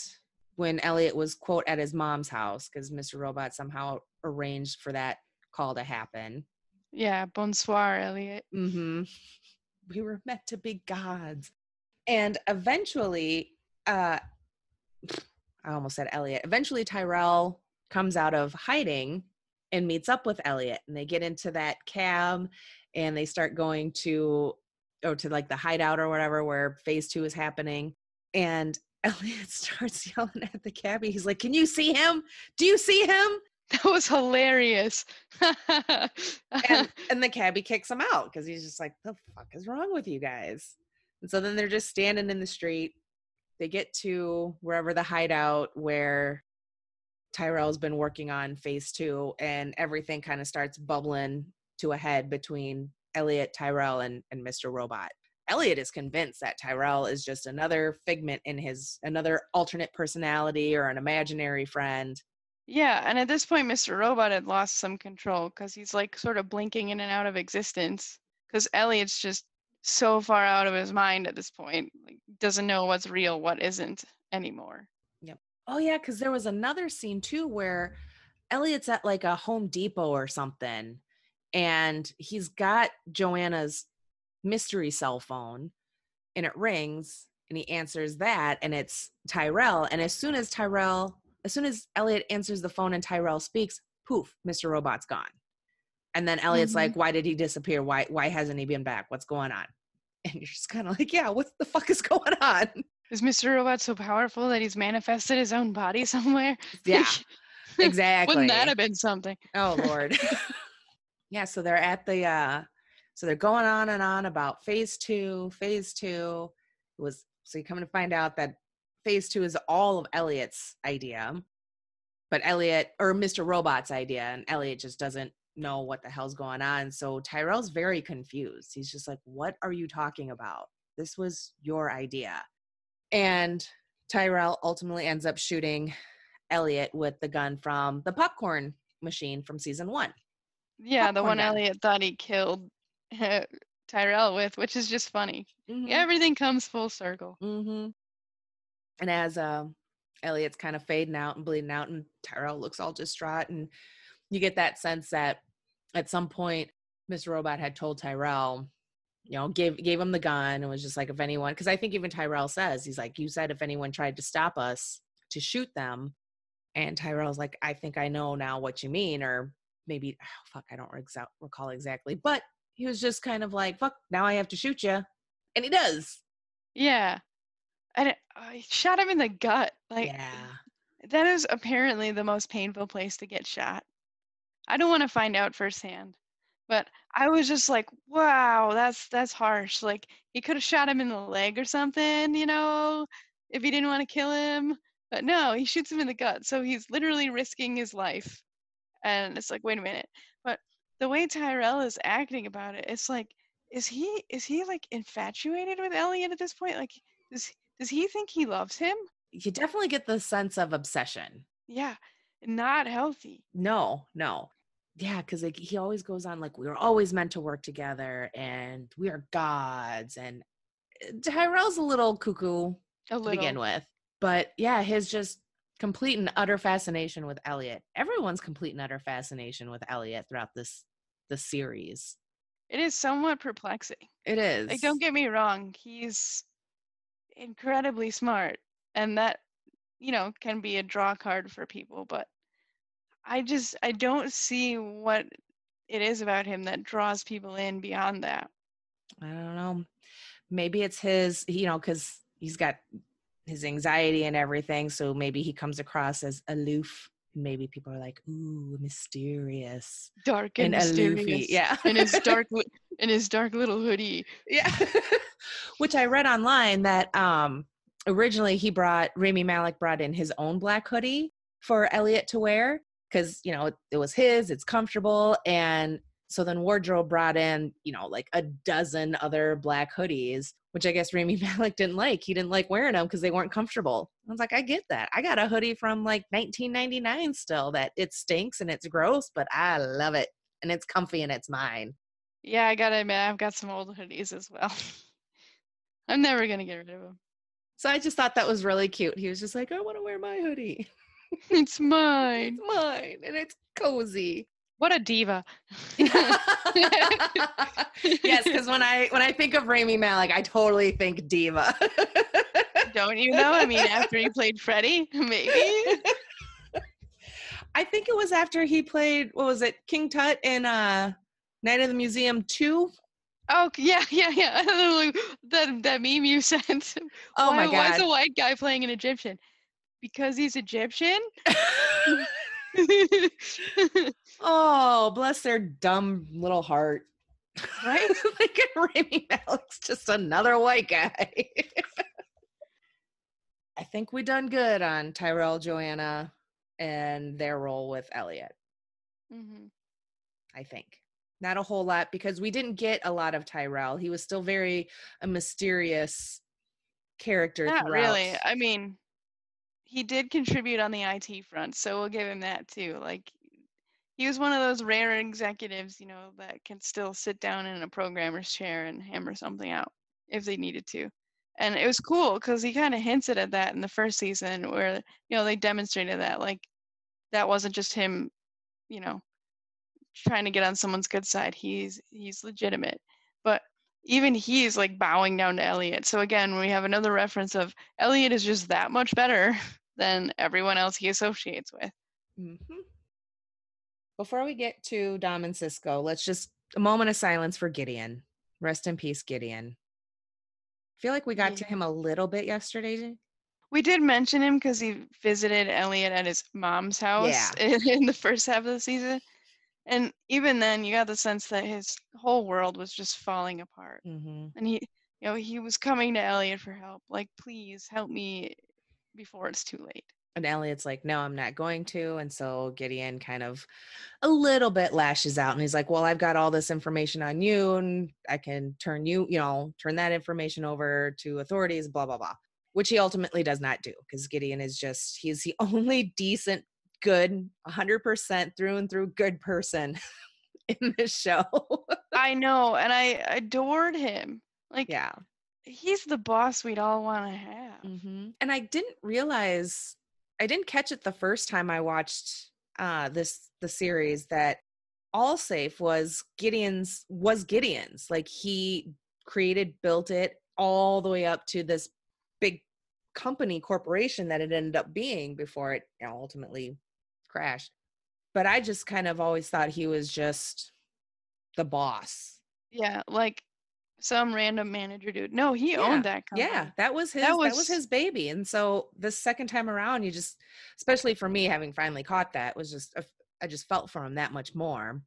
when Elliot was, quote, at his mom's house because Mr. Robot somehow arranged for that call to happen. Yeah. Bonsoir, Elliot. Mm-hmm. We were meant to be gods. And eventually, uh, I almost said Elliot. Eventually, Tyrell comes out of hiding and meets up with Elliot, and they get into that cab and they start going to or to like the hideout or whatever where phase two is happening. And (laughs) Elliot starts yelling at the cabbie. He's like, Can you see him? Do you see him? That was hilarious. and (laughs) and the cabbie kicks him out because he's just like, the fuck is wrong with you guys? And so then they're just standing in the street. They get to wherever the hideout where Tyrell's been working on phase two, and everything kind of starts bubbling to a head between Elliot, Tyrell, and, and Mr. Robot. Elliot is convinced that Tyrell is just another figment in his another alternate personality or an imaginary friend. yeah. And at this point, Mr. Robot had lost some control because he's like sort of blinking in and out of existence. Because Elliot's just so far out of his mind at this point. Like, doesn't know what's real, what isn't anymore. Yep. Oh yeah, because there was another scene too where Elliot's at like a Home Depot or something, and he's got Joanna's mystery cell phone, and it rings, and he answers that, and it's Tyrell. And as soon as Tyrell, as soon as Elliot answers the phone and Tyrell speaks, poof, Mr. Robot's gone. And then Elliot's Mhm. like, "Why did he disappear? Why why hasn't he been back? What's going on?" (laughs) And you're just kind of like, "Yeah, what the fuck is (laughs) going on?" Is Mr. Robot so powerful that he's manifested his own body (laughs) somewhere? Yeah, exactly. Wouldn't that have been something? Oh Lord. yeah, so they're at the uh so they're going on and on about phase two, phase two It was so you come to find out that phase two is all of Elliot's idea. But Elliot or Mr. Robot's idea, and Elliot just doesn't know what the hell's going on. So Tyrell's very confused. He's just like, What are you talking about? This was your idea. And Tyrell ultimately ends up shooting Elliot with the gun from the popcorn machine from season one. Yeah, the one gun. Elliot thought he killed (laughs) Tyrell with, which is just funny. Mhm. Everything comes full circle. Mm-hmm. And as uh, Elliot's kind of fading out and bleeding out, and Tyrell looks all distraught, and you get that sense that at some point Mr. Robot had told Tyrell, you know, gave gave him the gun and was just like, if anyone, because I think even Tyrell says he's like, you said if anyone tried to stop us to shoot them, and Tyrell's like, I think I know now what you mean, or maybe oh, fuck, I don't recall exactly, but he was just kind of like, fuck, now I have to shoot you, and he does. Yeah. And it, uh, I shot him in the gut. Like yeah. that is apparently the most painful place to get shot. I don't want to find out firsthand, But I was just like, wow, that's that's harsh. Like he could have shot him in the leg or something, you know, if he didn't want to kill him. But no, he shoots him in the gut. So he's literally risking his life. And it's like, wait a minute. The way Tyrell is acting about it, it's like, is he is he like infatuated with Elliot at this point? Like, does does he think he loves him? You definitely get the sense of obsession. Yeah, not healthy. No, no. Yeah, because like he always goes on like we were always meant to work together and we are gods and uh, Tyrell's a little cuckoo A to begin with. But yeah, his just complete and utter fascination with Elliot. Everyone's complete and utter fascination with Elliot throughout this the series. It is somewhat perplexing. It is. Like, don't get me wrong, he's incredibly smart, and that, you know, can be a draw card for people, but I just I don't see what it is about him that draws people in beyond that. I don't know. Maybe it's his, you know, because he's got his anxiety and everything. So maybe he comes across as aloof. Maybe people are like, ooh, mysterious Dark and, and mysterious. Yeah. in his dark (laughs) in his dark little hoodie. yeah. (laughs) Which I read online that um originally he brought Rami Malek brought in his own black hoodie for Elliot to wear because you know it, it was his, it's comfortable, and so then wardrobe brought in you know like a dozen other black hoodies, which I guess Rami (laughs) Malek didn't like. He didn't like wearing them because they weren't comfortable. I was like, I get that. I got a hoodie from like 1999 still that it stinks and it's gross, but I love it and it's comfy and it's mine. Yeah, I gotta admit, I've got some old hoodies as well. (laughs) I'm never gonna get rid of them. So I just thought that was really cute. He was just like, I want to wear my hoodie. It's (laughs) mine. It's mine and it's cozy. What a diva. yes, because when I when I think of Rami Malek, I totally think diva. (laughs) Don't you know? I mean, after he played Freddie, maybe. (laughs) I think it was after he played what was it, King Tut in uh Night of the Museum 2. Oh yeah, yeah, yeah. (laughs) That that meme you sent. Oh why, my Why is a white guy playing an Egyptian? Because he's Egyptian. (laughs) oh, bless their dumb little heart. Right? (laughs) like (laughs) Rami Malek's just another white guy. I think we done good on Tyrell, Joanna, and their role with Elliot. hmm I think. Not a whole lot because we didn't get a lot of Tyrell. He was still very a mysterious character. Not really. I mean, he did contribute on the IT front, so we'll give him that too. Like, he was one of those rare executives, you know, that can still sit down in a programmer's chair and hammer something out if they needed to. And it was cool because he kind of hinted at that in the first season, where you know they demonstrated that like that wasn't just him, you know, trying to get on someone's good side. He's he's legitimate, but even he's like bowing down to Elliot. So again, we have another reference of Elliot is just that much better (laughs) than everyone else he associates with. Mhm. Before we get to Dom and Cisco, let's just a moment of silence for Gideon. Rest in peace, Gideon. I feel like we got to him a little bit yesterday. We did mention him because he visited Elliot at his mom's house in, (laughs) in the first half of the season. And even then, you got the sense that his whole world was just falling apart. hmm And he, you know, he was coming to Elliot for help. Like, please help me before it's too late. And Elliot's like, no, I'm not going to. And so Gideon kind of a little bit lashes out and he's like, well, I've got all this information on you and I can turn you, you know, turn that information over to authorities, blah, blah, blah, which he ultimately does not do because Gideon is just, he's the (laughs) only decent, good, 100% through and through good person (laughs) in this show. (laughs) I know, and I adored him. Like, yeah. He's the boss we'd all want to have. hmm And I didn't realize, I didn't catch it the first time I watched uh, this the series that Allsafe was Gideon's was Gideon's. Like he created, built it all the way up to this big company corporation that it ended up being before it you know, ultimately crashed. But I just kind of always thought he was just the boss. Yeah, like some random manager dude. No, he Yeah, owned that company. Yeah, that was his That that was, was- his baby. And so the second time around, you just especially for me having finally caught that was just a- I just felt for him that much more.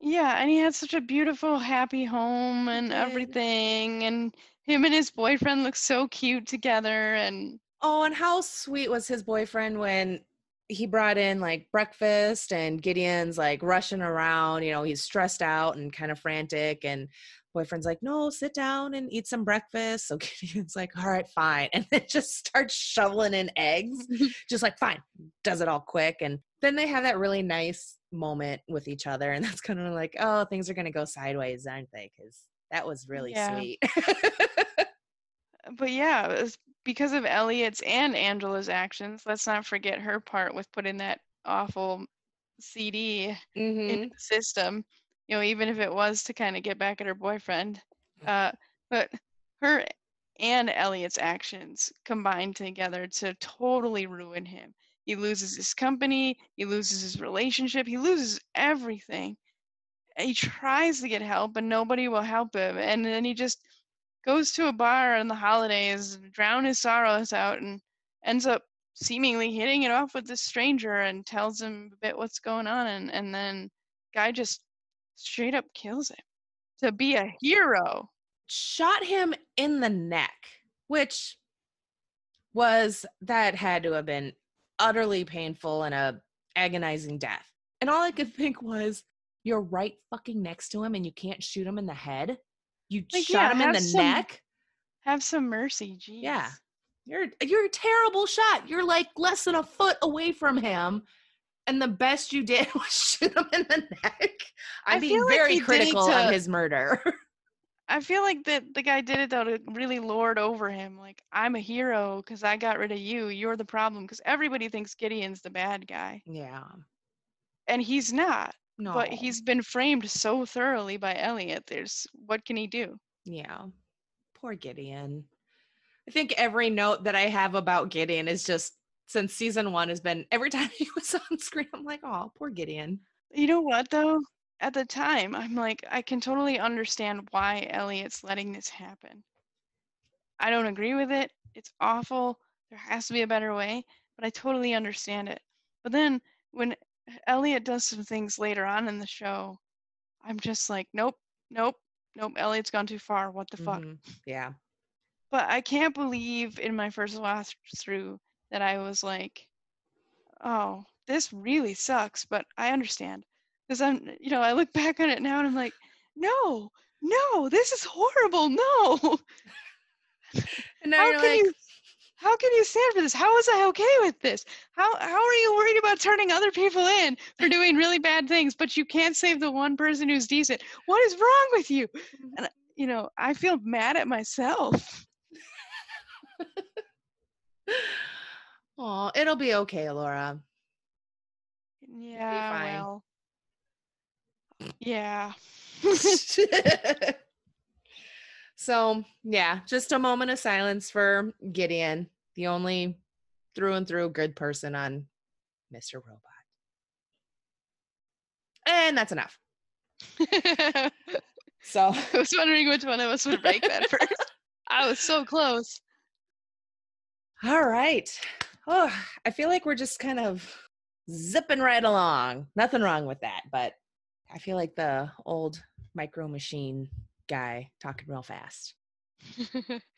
Yeah, and he had such a beautiful, happy home and everything, and him and his boyfriend look so cute together, and Oh, and how sweet was his boyfriend when he brought in like breakfast and Gideon's like rushing around, you know, he's stressed out and kind of frantic and boyfriend's like, "No, sit down and eat some breakfast." (laughs) So Gideon's like, "All right, fine." (laughs) And then just starts shoveling in eggs. (laughs) just like, "Fine." Does it all quick and then they have that really nice moment with each other and that's kind of like, "Oh, things are going to go sideways, aren't they?" cuz that was really Yeah. sweet. but yeah, it was because of Elliot's and Angela's actions. Let's not forget her part with putting that awful CD mhm. into the system. You know, even if it was to kind of get back at her boyfriend, uh, but her and Elliot's actions combined together to totally ruin him. He loses his company, he loses his relationship, he loses everything. He tries to get help, but nobody will help him, and then he just goes to a bar on the holidays, drown his sorrows out, and ends up seemingly hitting it off with this stranger and tells him a bit what's going on, and and then guy just straight up kills him to be a hero. shot him in the neck, which was that had to have been utterly painful and a agonizing death. And all I could think was, you're right fucking next to him and you can't shoot him in the head. You Like, shot yeah, him in the some- neck. Have some mercy, jeez. Yeah. You're you're a terrible shot. You're like less than a foot away from him. And the best you did (laughs) was shoot him in the neck. I'm I being feel like very it critical to- of his murder. (laughs) I feel like that the guy did it though to really lord over him. Like I'm a hero because I got rid of you. You're the problem because everybody thinks Gideon's the bad guy, yeah. and he's not. No. But he's been framed so thoroughly by Elliot. There's what can he do? Yeah. Poor Gideon. I think every note that I have about Gideon is just since season one has been every (laughs) time he was on screen, I'm like, oh, poor Gideon. You know what though? At the time, I'm like, I can totally understand why Elliot's letting this happen. I don't agree with it. It's awful. There has to be a better way, but I totally understand it. But then when Elliot does some things later on in the show, I'm just like, nope, nope, nope. Elliot's gone too far. What the fuck? Mhm. Yeah. But I can't believe in my first watch through that I was like, oh, this really sucks, but I understand. Because I'm, you know, I look back on it now and I'm like, no, no, this is horrible. No. (laughs) And now How you're can like, you how can you stand for this? How was I okay with this? How how are you worried about turning other people in for doing really bad things, but you can't save the one person who's decent? What is wrong with you? Mm-hmm. And you know, I feel mad at myself. (laughs) oh, it'll be okay, Laura. Yeah, well. Yeah. (laughs) (laughs) so, yeah, just a moment of silence for Gideon, the only through and through good person on Mr. Robot. And that's enough. (laughs) So, I was wondering which one of us would break that first. I was so close. all right. Oh, I feel like we're just kind of zipping right along. Nothing wrong with that, but I feel like the old micro machine guy talking real fast. (laughs)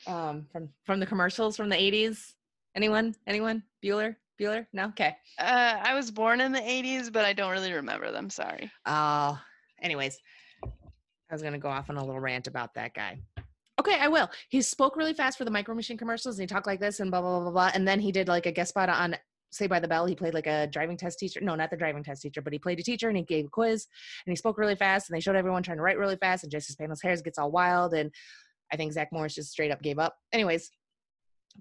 Um, from from the commercials from the 80s. Anyone? Anyone? Bueller? Bueller? No? Okay. Uh, I was born in the 80s, but I don't really remember them. Sorry. Uh, anyways, I was gonna go off on a little rant about that guy. Okay, I will. He spoke really fast for the Micro Machine commercials, and he talked like this, and blah blah blah blah blah. And then he did like a guest spot on Saved by the Bell. He played like a driving test teacher. No, not the driving test teacher, but he played a teacher, and he gave a quiz, and he spoke really fast, and they showed everyone trying to write really fast, and Jesse Spano's hair gets all wild, and I think Zach Morris just straight up gave up. Anyways,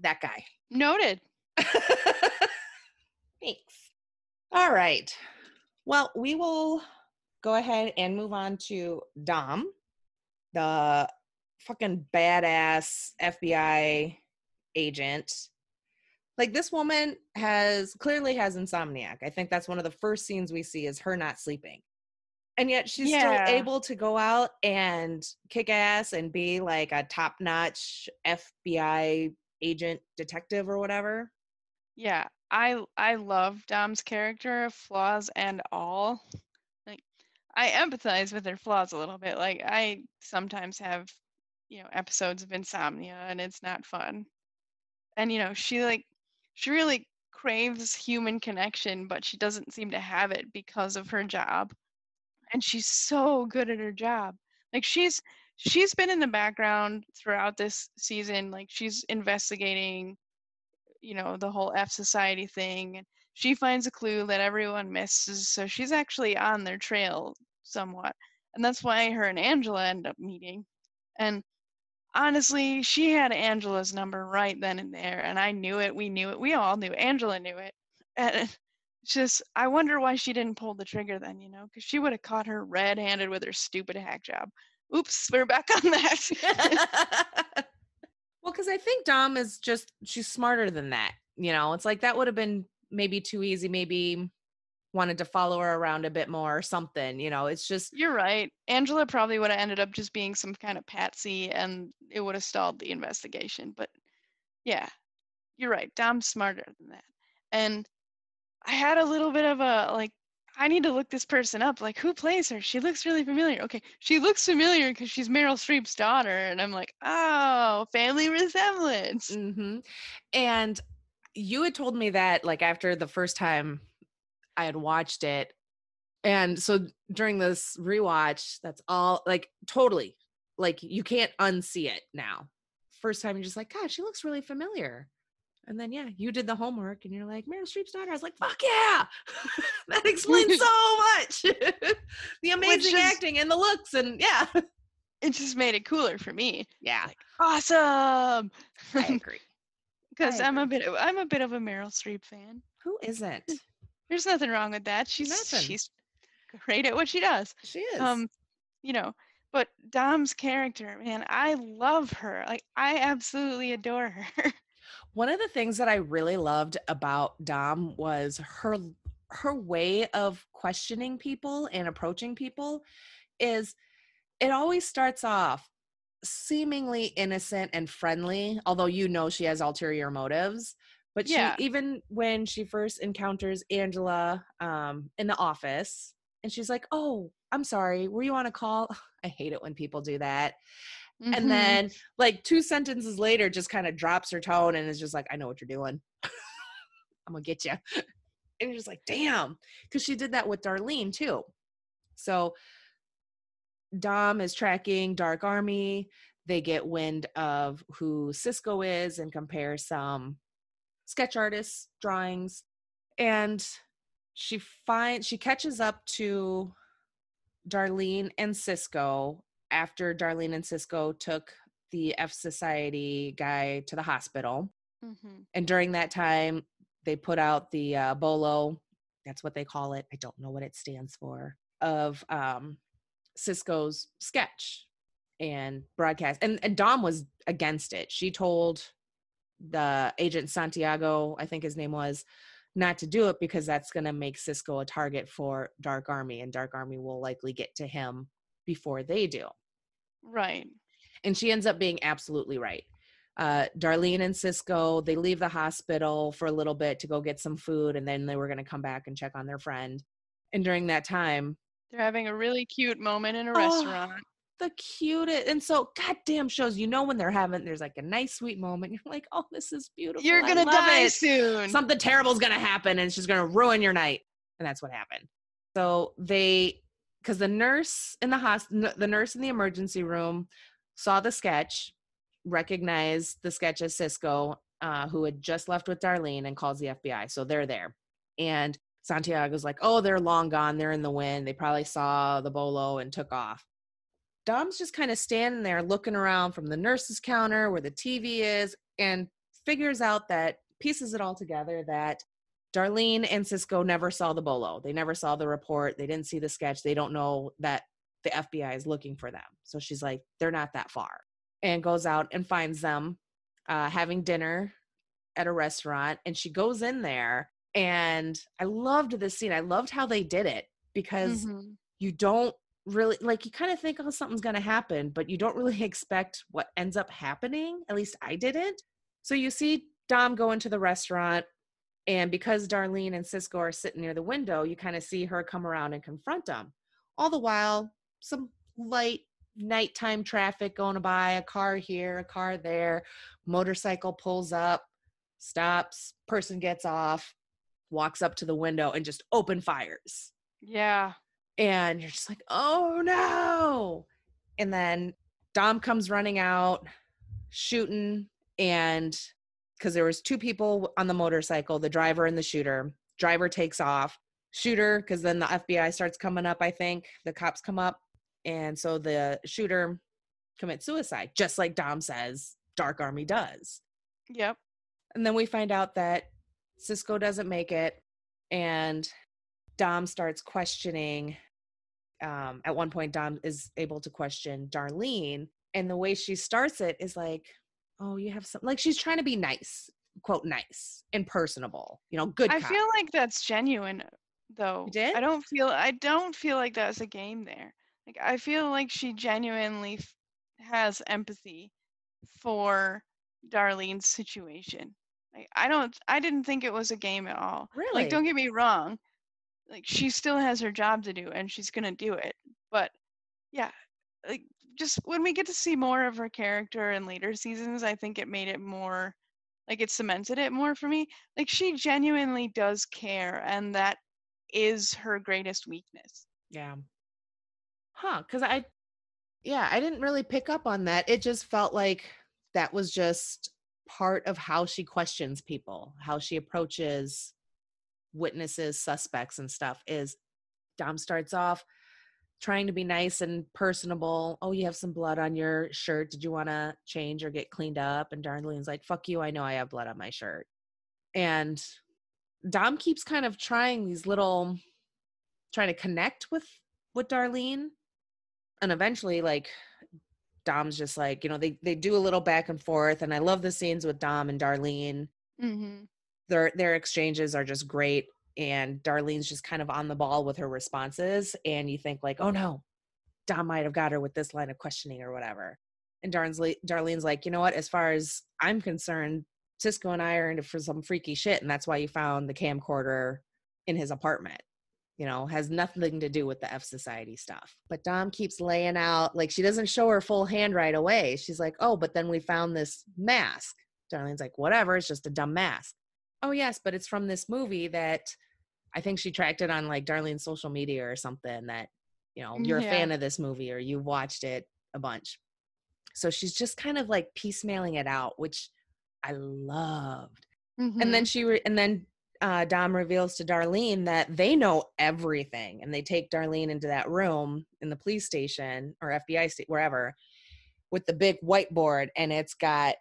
that guy. Noted. (laughs) Thanks. All right. Well, we will go ahead and move on to Dom, the fucking badass FBI agent. Like this woman has clearly has insomniac. I think that's one of the first scenes we see is her not sleeping. And yet she's Yeah. still able to go out and kick ass and be like a top-notch FBI agent detective or whatever. Yeah, I I love Dom's character, flaws and all. Like I empathize with her flaws a little bit. Like I sometimes have, you know, episodes of insomnia and it's not fun. And you know, she like she really craves human connection, but she doesn't seem to have it because of her job. And she's so good at her job. Like she's she's been in the background throughout this season. Like she's investigating, you know, the whole F Society thing. And she finds a clue that everyone misses. So she's actually on their trail somewhat. And that's why her and Angela end up meeting. And honestly, she had Angela's number right then and there. And I knew it. We knew it. We all knew. Angela knew it. And (laughs) just, I wonder why she didn't pull the trigger then, you know, because she would have caught her red handed with her stupid hack job. Oops, we're back on that. (laughs) well, because I think Dom is just, she's smarter than that. You know, it's like that would have been maybe too easy. Maybe wanted to follow her around a bit more or something. You know, it's just. You're right. Angela probably would have ended up just being some kind of patsy and it would have stalled the investigation. But yeah, you're right. Dom's smarter than that. And I had a little bit of a like, I need to look this person up. Like, who plays her? She looks really familiar. Okay, she looks familiar because she's Meryl Streep's daughter. And I'm like, oh, family resemblance. Mm-hmm. And you had told me that, like, after the first time I had watched it. And so during this rewatch, that's all like totally like you can't unsee it now. First time you're just like, God, she looks really familiar. And then yeah, you did the homework and you're like, Meryl Streep's daughter. I was like, fuck yeah. (laughs) that explains (laughs) so much. (laughs) the amazing just, acting and the looks and yeah. It just made it cooler for me. Yeah. Like, awesome. I agree. Because I'm a bit I'm a bit of a Meryl Streep fan. Who isn't? There's nothing wrong with that. She's nothing. she's great at what she does. She is. Um, you know, but Dom's character, man, I love her. Like I absolutely adore her. (laughs) One of the things that I really loved about Dom was her her way of questioning people and approaching people is it always starts off seemingly innocent and friendly, although you know she has ulterior motives. But yeah. she even when she first encounters Angela um, in the office, and she's like, "Oh, I'm sorry, were you on a call?" (laughs) I hate it when people do that. Mm-hmm. And then, like two sentences later, just kind of drops her tone and is just like, "I know what you're doing. (laughs) I'm gonna get you." (laughs) And you're just like, "Damn," because she did that with Darlene too. So Dom is tracking Dark Army. They get wind of who Cisco is and compare some sketch artists drawings and she finds she catches up to darlene and cisco after darlene and cisco took the f society guy to the hospital. Mm-hmm. and during that time they put out the uh, bolo that's what they call it. I don't know what it stands for of um, cisco's sketch and broadcast. And, and dom was against it. She told the agent Santiago, I think his name was, not to do it because that's going to make Cisco a target for Dark Army, and Dark Army will likely get to him before they do. Right. And she ends up being absolutely right. Uh, Darlene and Cisco, they leave the hospital for a little bit to go get some food, and then they were going to come back and check on their friend. And during that time, they're having a really cute moment in a oh, restaurant the cutest and so goddamn shows you know when they're having there's like a nice sweet moment you're like oh this is beautiful you're gonna die it. soon. Something terrible is gonna happen and it's just gonna ruin your night and that's what happened. So they because the nurse in the hospital the nurse in the emergency room saw the sketch recognized the sketch as cisco uh, who had just left with darlene and calls the fbi so they're there. And santiago's like oh they're long gone they're in the wind they probably saw the bolo and took off Dom's just kind of standing there looking around from the nurse's counter where the TV is and figures out that pieces it all together that Darlene and Cisco never saw the bolo. They never saw the report. They didn't see the sketch. They don't know that the FBI is looking for them. So she's like, they're not that far. And goes out and finds them uh, having dinner at a restaurant. And she goes in there. And I loved this scene. I loved how they did it because mm-hmm. you don't really like you kind of think oh something's going to happen but you don't really (laughs) expect what ends up happening at least i didn't so you see dom go into the restaurant and because darlene and cisco are sitting near the window you kind of see her come around and confront them all the while, some light nighttime traffic going by, a car here, a car there, motorcycle pulls up, stops, person gets off, walks up to the window and just open fires. Yeah. And you're just like, oh no. And then Dom comes running out, shooting, and because there was two people on the motorcycle, the driver and the shooter. Driver takes off. Shooter, because then the FBI starts coming up, I think. The cops come up. And so the shooter commits suicide, just like Dom says Dark Army does. Yep. And then we find out that Cisco doesn't make it, and Dom starts questioning. Um, at one point, Dom is able to question Darlene, and the way she starts it is like, "Oh, you have some." Like she's trying to be nice, quote nice and personable. You know, good. I cop. feel like that's genuine, though. You did? I don't feel. I don't feel like that's a game there. Like I feel like she genuinely f- has empathy for Darlene's situation. Like I don't. I didn't think it was a game at all. really. Like don't get me wrong. Like she still has her job to do, and she's gonna do it. But yeah, like just when we get to see more of her character in later seasons, I think it made it more. Like it cemented it more for me. Like she genuinely does care, and that is her greatest weakness. Yeah. Huh. Because I, yeah, I didn't really pick up on that. It just felt like that was just part of how she questions people, how she approaches witnesses, suspects, and stuff. Is Dom starts off trying to be nice and personable. Oh, you have some blood on your shirt. Did you want to change or get cleaned up? And Darlene's like, fuck you. I know I have blood on my shirt. And Dom keeps kind of trying these little, trying to connect with with Darlene. And eventually, like, Dom's just like, you know, they they do a little back and forth. And I love the scenes with Dom and Darlene. Mm-hmm. Their their exchanges are just great. And Darlene's just kind of on the ball with her responses. And you think, like, oh no, Dom might have got her with this line of questioning or whatever. And Darlene's, like, you know what? As far as I'm concerned, Cisco and I are into for some freaky shit, and that's why you found the camcorder in his apartment. You know, has nothing to do with the F Society stuff. But Dom keeps laying out like she doesn't show her full hand right away. She's like, "Oh, but then we found this mask." Darlene's like, "Whatever, it's just a dumb mask." Oh yes, but it's from this movie that I think she tracked it on like Darlene's social media or something that you know you're Yeah. a fan of this movie or you watched it a bunch. So she's just kind of like piecemealing it out, which I loved. And then she re- and then uh, Dom reveals to Darlene that they know everything, and they take Darlene into that room in the police station or FBI wherever with the big whiteboard, and it's got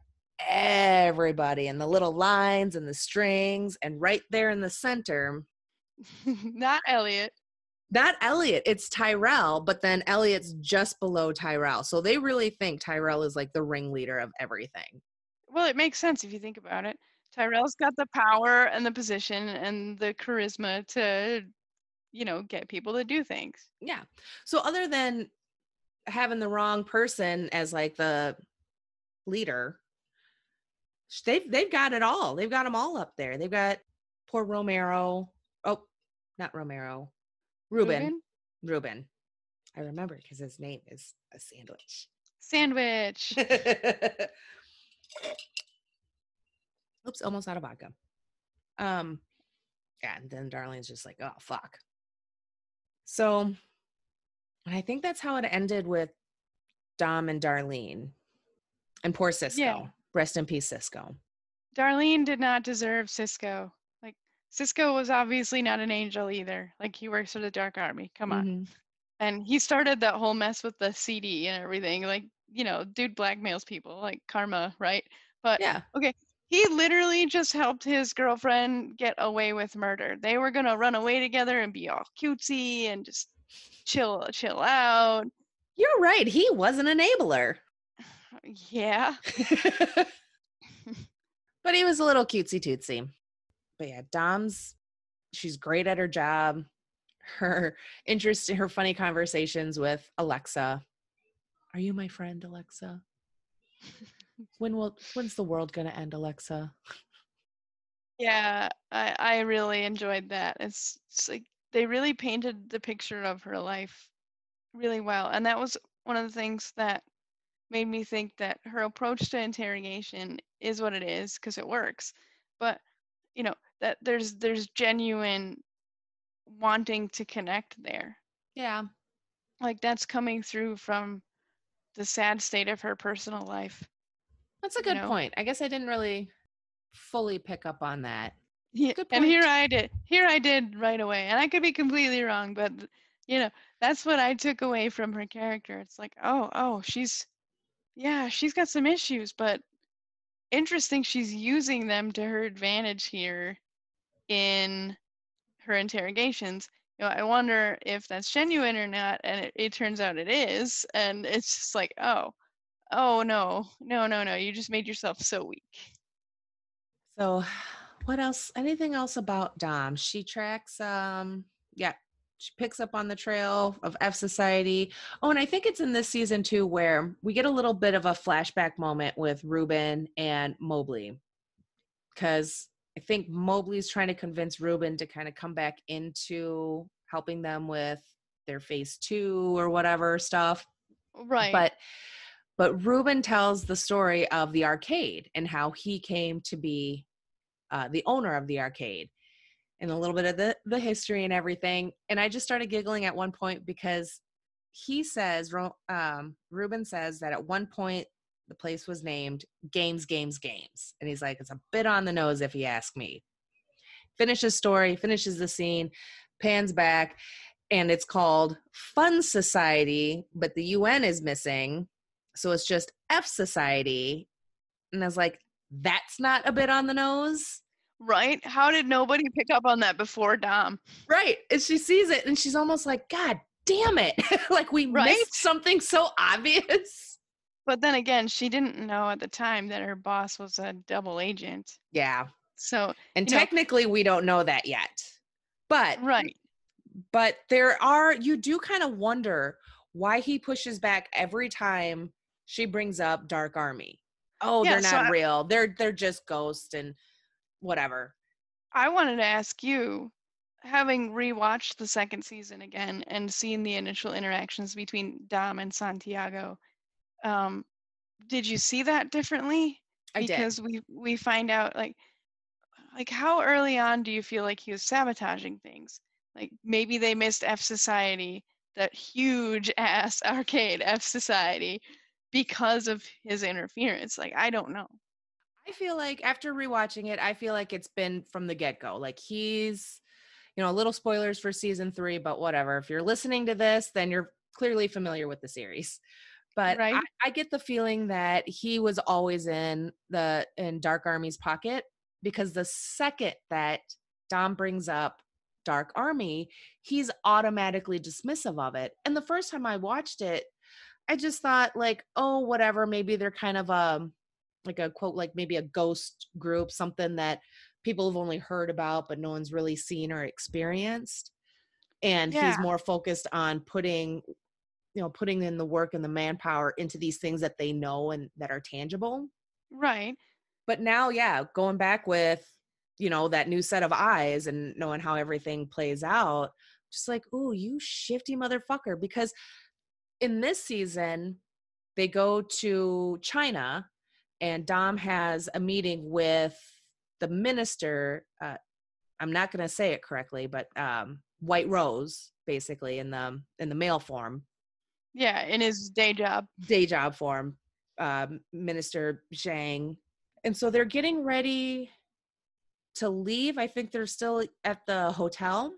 everybody and the little lines and the strings, and right there in the center, (laughs) not Elliot. not Elliot, it's Tyrell, but then Elliot's just below Tyrell, so they really think Tyrell is like the ringleader of everything. Well, it makes sense if you think about it. Tyrell's got the power and the position and the charisma to, you know, get people to do things. Yeah. So other than having the wrong person as like the leader, they've they've got it all. They've got them all up there. They've got poor Romero. Oh, not Romero. Ruben. Ruben. I remember because his name is a sandwich. Sandwich. (laughs) Oops, almost out of vodka. Um, yeah, and then Darlene's just like, oh fuck. So, I think that's how it ended with Dom and Darlene, and poor Cisco. Yeah. Rest in peace, Cisco. Darlene did not deserve Cisco. Like Cisco was obviously not an angel either. Like he works for the Dark Army. Come on. Mhm. And he started that whole mess with the CD and everything. Like, you know, dude blackmails people, like karma, right? But Yeah. Okay. He literally just helped his girlfriend get away with murder. They were gonna run away together and be all cutesy and just chill chill out. You're right. He was an enabler. (laughs) Yeah. (laughs) but he was a little cutesy tootsy. But yeah, Dom's she's great at her job. Her interest in her funny conversations with Alexa. Are you my friend, Alexa? (laughs) When will when's the world gonna end, Alexa? Yeah, I I really enjoyed that. It's, it's like they really painted the picture of her life really well. And that was one of the things that made me think that her approach to interrogation is what it is because it works. But you know that there's there's genuine wanting to connect there. Yeah. Like that's coming through from the sad state of her personal life. That's a You good know? point. I guess I didn't really fully pick up on that. Yeah, and here. I did. Here I did right away, and I could be completely wrong, but you know that's what I took away from her character. It's like, oh, oh, she's, yeah, she's got some issues, but interesting. She's using them to her advantage here in her interrogations. You know, I wonder if that's genuine or not, and it, it turns out it is, and it's just like, oh, oh no, no, no, no, you just made yourself so weak. So, what else? Anything else about Dom? She tracks, um, yeah, she picks up on the trail of F Society. Oh, and I think it's in this season too where we get a little bit of a flashback moment with Ruben and Mobley. Because I think Mobley's trying to convince Ruben to kind of come back into helping them with their phase two or whatever stuff Right. but but Ruben tells the story of the arcade and how he came to be uh, the owner of the arcade and a little bit of the the history and everything and i just started giggling at one point because he says um, ruben says that at one point the place was named games games games and he's like it's a bit on the nose if you ask me. Finishes story finishes the scene pans back and it's called fun society but the un is missing so it's just f society and i was like that's not a bit on the nose Right? How did nobody pick up on that before Dom? right and she sees it and she's almost like god damn it (laughs) like we Right? missed something so obvious But then again, she didn't know at the time that her boss was a double agent. yeah So, and You know- technically we don't know that yet but right. but there are you do kind of wonder why he pushes back every time she brings up dark army oh Yeah, they're so not I- real they're they're just ghosts and whatever. I wanted to ask you, having rewatched the second season again and seen the initial interactions between Dom and Santiago, um, did you see that differently? i did. Because we we find out like like how early on do you feel like he was sabotaging things? Like maybe they missed f society that huge ass (laughs) arcade f society because of his interference. Like i don't know I feel like after rewatching it, I feel like it's been from the get go. Like he's, you know, a little spoilers for season three, but whatever. If you're listening to this, then you're clearly familiar with the series. But Right. I, I get the feeling that he was always in the in Dark Army's pocket because the second that Dom brings up Dark Army, he's automatically dismissive of it. And the first time I watched it, I just thought like, oh, whatever. Maybe they're kind of um like a quote like maybe a ghost group something that people have only heard about but no one's really seen or experienced. And he's more focused on putting you know putting in the work and the manpower into these things that they know and that are tangible. Right. But now yeah going back with you know that new set of eyes and knowing how everything plays out just like oh you shifty motherfucker because in this season they go to china and dom has a meeting with the minister uh, i'm not going to say it correctly but um, white rose basically in the in the male form yeah in his day job day job form, um, Minister Zhang. And so they're getting ready to leave. I think they're still at the hotel.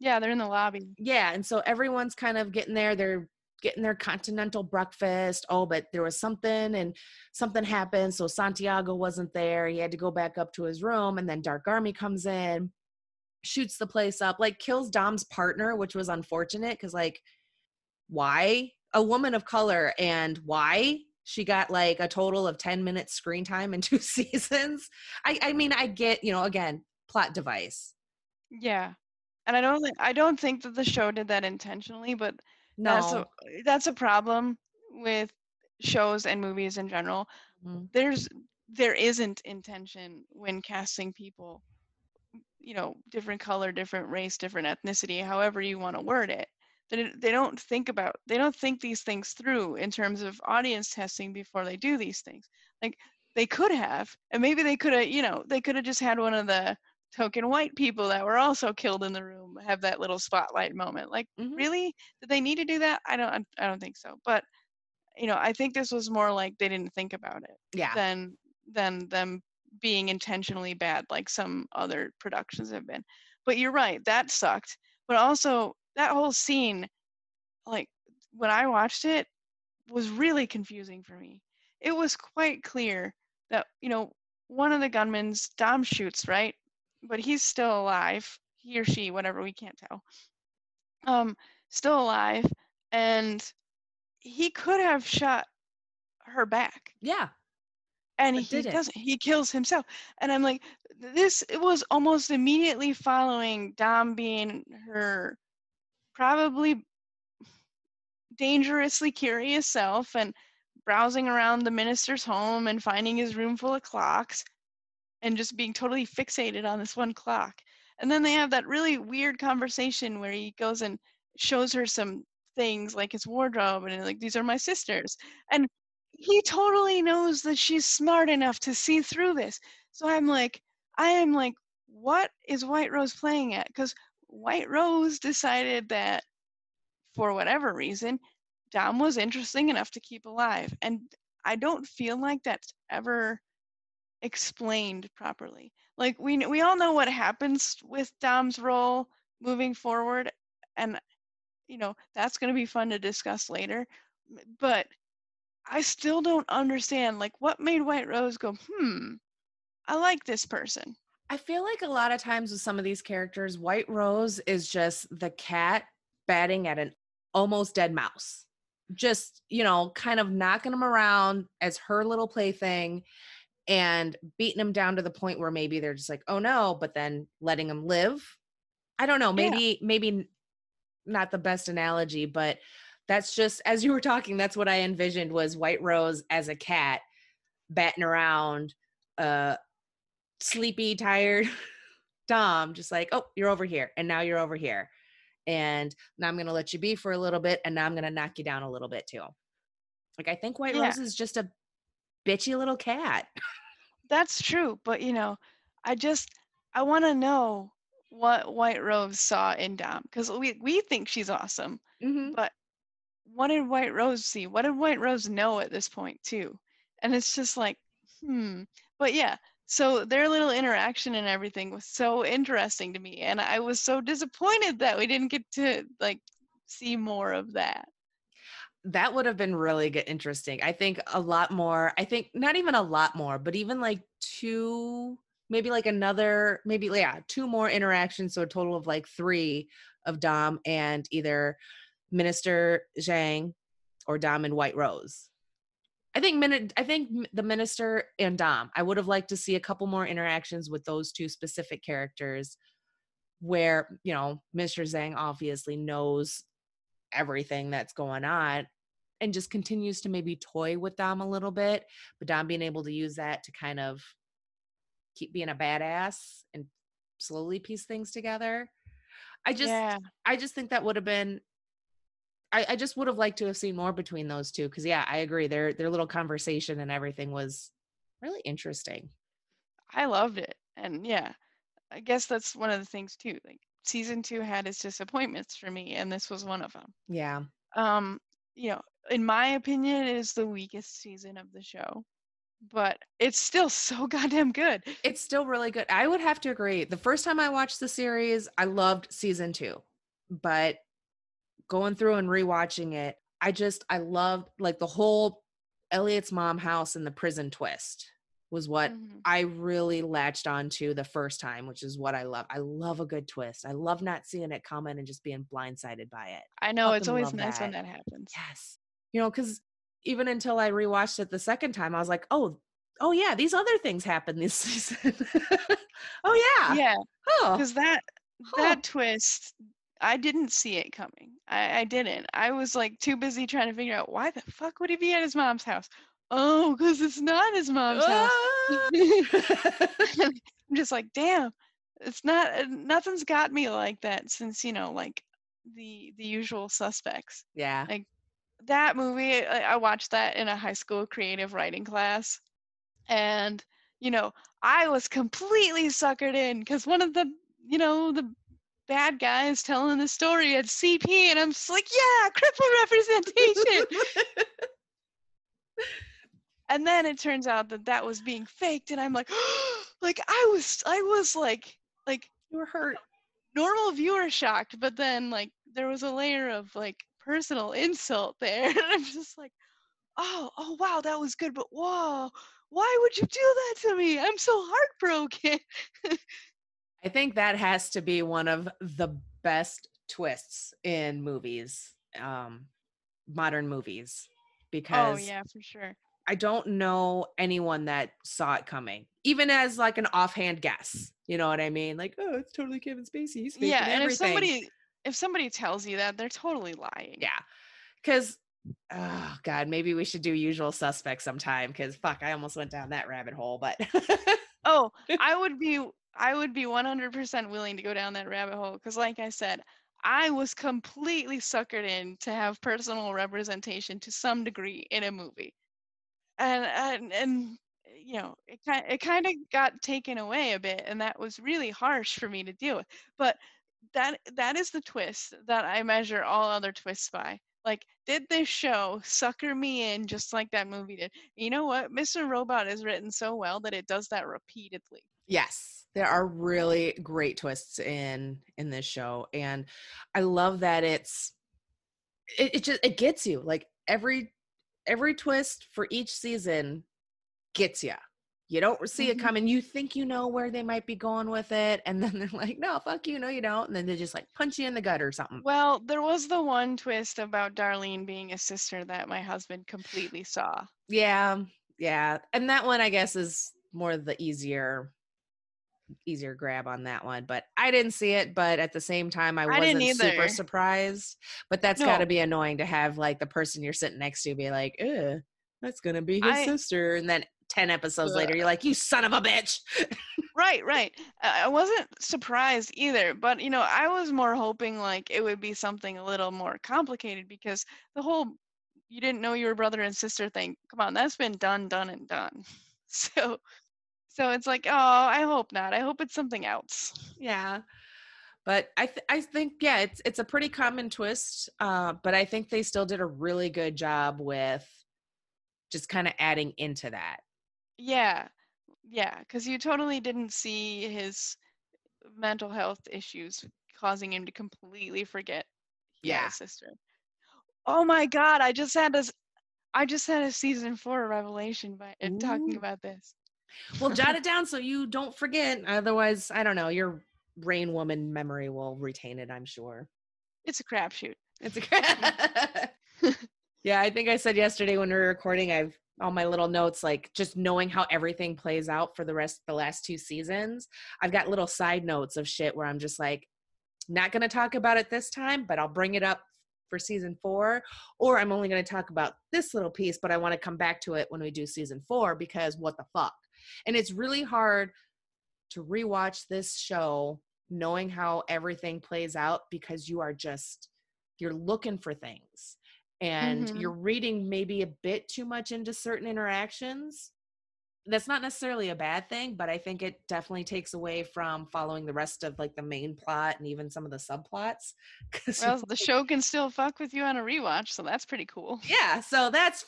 yeah they're in the lobby Yeah. And so everyone's kind of getting there. They're getting their continental breakfast. Oh, but there was something and something happened. So Santiago wasn't there. He had to go back up to his room. And then Dark Army comes in, shoots the place up, like kills Dom's partner, which was unfortunate because, like, why a woman of color and why she got like a total of 10 minutes screen time in (laughs) two seasons i i mean i get you know again plot device yeah and i don't i don't think that the show did that intentionally but no that's a, that's a problem with shows and movies in general. Mhm. there's there isn't intention when casting people you know different color different race different ethnicity however you want to word it they, they don't think about they don't think these things through in terms of audience testing before they do these things. Like they could have and maybe they could have you know they could have just had one of the token white people that were also killed in the room have that little spotlight moment like Mhm. really did they need to do that i don't i don't think so but you know i think this was more like they didn't think about it Yeah. than than them being intentionally bad like some other productions have been but you're right that sucked but also that whole scene like when i watched it was really confusing for me it was quite clear that you know one of the gunmen's dom shoots right but he's still alive he or she whatever we can't tell um still alive and he could have shot her back Yeah. and he didn't. doesn't he kills himself and i'm like this it was almost immediately following dom being her probably dangerously curious self and browsing around the minister's home and finding his room full of clocks and just being totally fixated on this one clock. And then they have that really weird conversation where he goes and shows her some things like his wardrobe and like these are my sisters. And he totally knows that she's smart enough to see through this. So i'm like i am like what is white rose playing at? Because white rose decided that for whatever reason dom was interesting enough to keep alive. And i don't feel like that's ever explained properly like we we all know what happens with dom's role moving forward and you know that's going to be fun to discuss later but i still don't understand like what made white rose go hmm i like this person I feel like a lot of times with some of these characters, White Rose is just the cat batting at an almost dead mouse. Just, you know, kind of knocking him around as her little plaything and beating them down to the point where maybe they're just like, oh no, but then letting them live. I don't know. Yeah. Maybe, maybe not the best analogy, but that's just as you were talking, that's what I envisioned was White Rose as a cat batting around uh sleepy, tired (laughs) Dom, just like, oh, you're over here, and now you're over here. And now I'm gonna let you be for a little bit, and now I'm gonna knock you down a little bit too. Like I think White Yeah. Rose is just a bitchy little cat. (laughs) that's true but you know i just i want to know what white rose saw in dom because we we think she's awesome Mm-hmm. but what did white rose see? What did white rose know at this point too? And it's just like hmm but yeah so their little interaction and everything was so interesting to me and i was so disappointed that we didn't get to like see more of that That would have been really good, interesting. I think a lot more. I think not even a lot more, but even like two, maybe like another, maybe yeah, two more interactions. So a total of like three of Dom and either Minister Zhang or Dom and White Rose. I think minute. I think the minister and Dom. I would have liked to see a couple more interactions with those two specific characters, where you know Mr. Zhang obviously knows everything that's going on, and just continues to maybe toy with Dom a little bit, but Dom being able to use that to kind of keep being a badass and slowly piece things together. I just yeah I just think that would have been I, I just would have liked to have seen more between those two because yeah, I agree. Their their little conversation and everything was really interesting. i loved it and yeah i guess that's one of the things too like season two had its disappointments for me and this was one of them Yeah. um you know in my opinion it is the weakest season of the show but it's still (laughs) so goddamn good It's still really good. I would have to agree. The first time I watched the series, I loved season two. But going through and rewatching it, I just I loved like the whole Elliot's mom house and the prison twist was what Mhm. I really latched onto the first time, which is what I love. I love a good twist. I love not seeing it coming and just being blindsided by it. i know it's always nice when that. that happens Yes. You know, because even until I rewatched it the second time, I was like, oh, oh yeah, these other things happened this (laughs) season. oh yeah. yeah Oh. because that that twist i didn't see it coming I, I didn't i was like too busy trying to figure out why the fuck would he be at his mom's house oh because it's not his mom's house Ah. (laughs) i'm just like damn it's not uh, nothing's got me like that since you know like the the usual suspects. Yeah. Like that movie, I, I watched that in a high school creative writing class, and you know I was completely suckered in because one of the you know the bad guys telling the story at CP, and I'm just like, yeah, cripple representation. (laughs) and then it turns out that that was being faked, and I'm like, (gasps) like I was, I was like, like you were hurt. Normal viewer shocked, but then like there was a layer of like personal insult there, (laughs) and I'm just like, oh, oh wow, that was good, but whoa, why would you do that to me? I'm so heartbroken. I think that has to be one of the best twists in movies, um, modern movies, Because oh yeah, for sure. I don't know anyone that saw it coming, even as like an offhand guess. You know what I mean? Like, oh, it's totally Kevin Spacey. He's Yeah, and if somebody if somebody tells you that, they're totally lying. yeah, because oh god, maybe we should do Usual Suspects sometime. Because fuck, I almost went down that rabbit hole, but (laughs) Oh, I would be I would be 100% willing to go down that rabbit hole because like I said, I was completely suckered in to have personal representation to some degree in a movie. And and and you know, it kind it kind of got taken away a bit and that was really harsh for me to deal with. But that that is the twist that I measure all other twists by. Like, did this show sucker me in just like that movie did? You know what? Mr. Robot is written so well that it does that repeatedly. yes, there are really great twists in in this show, and I love that it's it, it just it gets you like every every twist for each season gets you. You don't see it Mhm. coming. You think you know where they might be going with it, and then (laughs) they're like, "No, fuck you, no, you don't." And then they just like punch you in the gut or something. Well, there was the one twist about Darlene being a sister that my husband completely saw. Yeah, yeah, and that one I guess is more the easier, easier grab on that one. But I didn't see it. But at the same time, I I wasn't super surprised. But that's got to be annoying to have like the person you're sitting next to be like, "Ugh, that's gonna be his I- sister," and then ten episodes later, you're like, "You son of a bitch!" Right, right. I I wasn't surprised either, but you know, I was more hoping like it would be something a little more complicated because the whole you didn't know you were brother and sister thing, come on, that's been done, done, and done. (laughs) So, so it's like, oh, I hope not. I hope it's something else. Yeah. But I th- I think yeah, it's it's a pretty common twist. Uh, but I think they still did a really good job with just kind of adding into that. Yeah, yeah, because you totally didn't see his mental health issues causing him to completely forget Yeah. sister. Oh my God! I just had this. I just had a season four revelation by talking about this. Well, jot it down so you don't forget. Otherwise, I don't know, your rain woman memory will retain it, I'm sure. It's a crapshoot. It's a crap. (laughs) Yeah, I think I said yesterday when we were recording, I've all my little notes, like just knowing how everything plays out for the rest the last two seasons. I've got little side notes of shit where I'm just like, not gonna talk about it this time, but I'll bring it up for season four. Or I'm only gonna talk about this little piece, but I want to come back to it when we do season four because what the fuck? And it's really hard to rewatch this show knowing how everything plays out because you are just you're looking for things. And Mhm. you're reading maybe a bit too much into certain interactions. That's not necessarily a bad thing but i think it definitely takes away from following the rest of like the main plot and even some of the subplots. (laughs) 'Cause Well, the (laughs) show can still fuck with you on a rewatch, so that's pretty cool, yeah so that's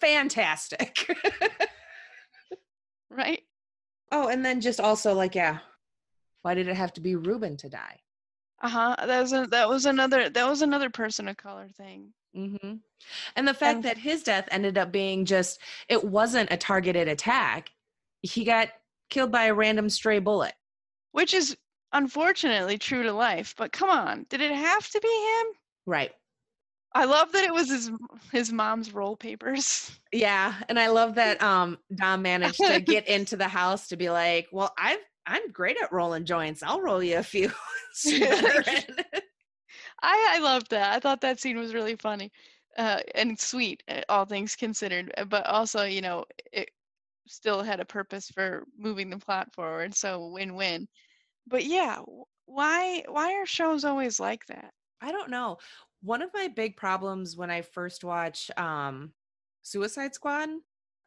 fantastic (laughs) right? oh and then just also like yeah why did it have to be ruben to die Uh huh. That was a, that was another that was another person of color thing. Mm-hmm. And the fact And- that his death ended up being just, it wasn't a targeted attack. He got killed by a random stray bullet. which is unfortunately true to life. But come on, did it have to be him? Right. I love that it was his his mom's roll papers. Yeah. And I love that um Dom managed to (laughs) get into the house to be like, well, I've, I'm great at rolling joints. I'll roll you a few. (laughs) I I loved that. I thought that scene was really funny, uh, and sweet, uh, all things considered. uh, But also, you know, it still had a purpose for moving the plot forward. So win win. But yeah, why why are shows always like that? I don't know. One of my big problems when I first watched um Suicide Squad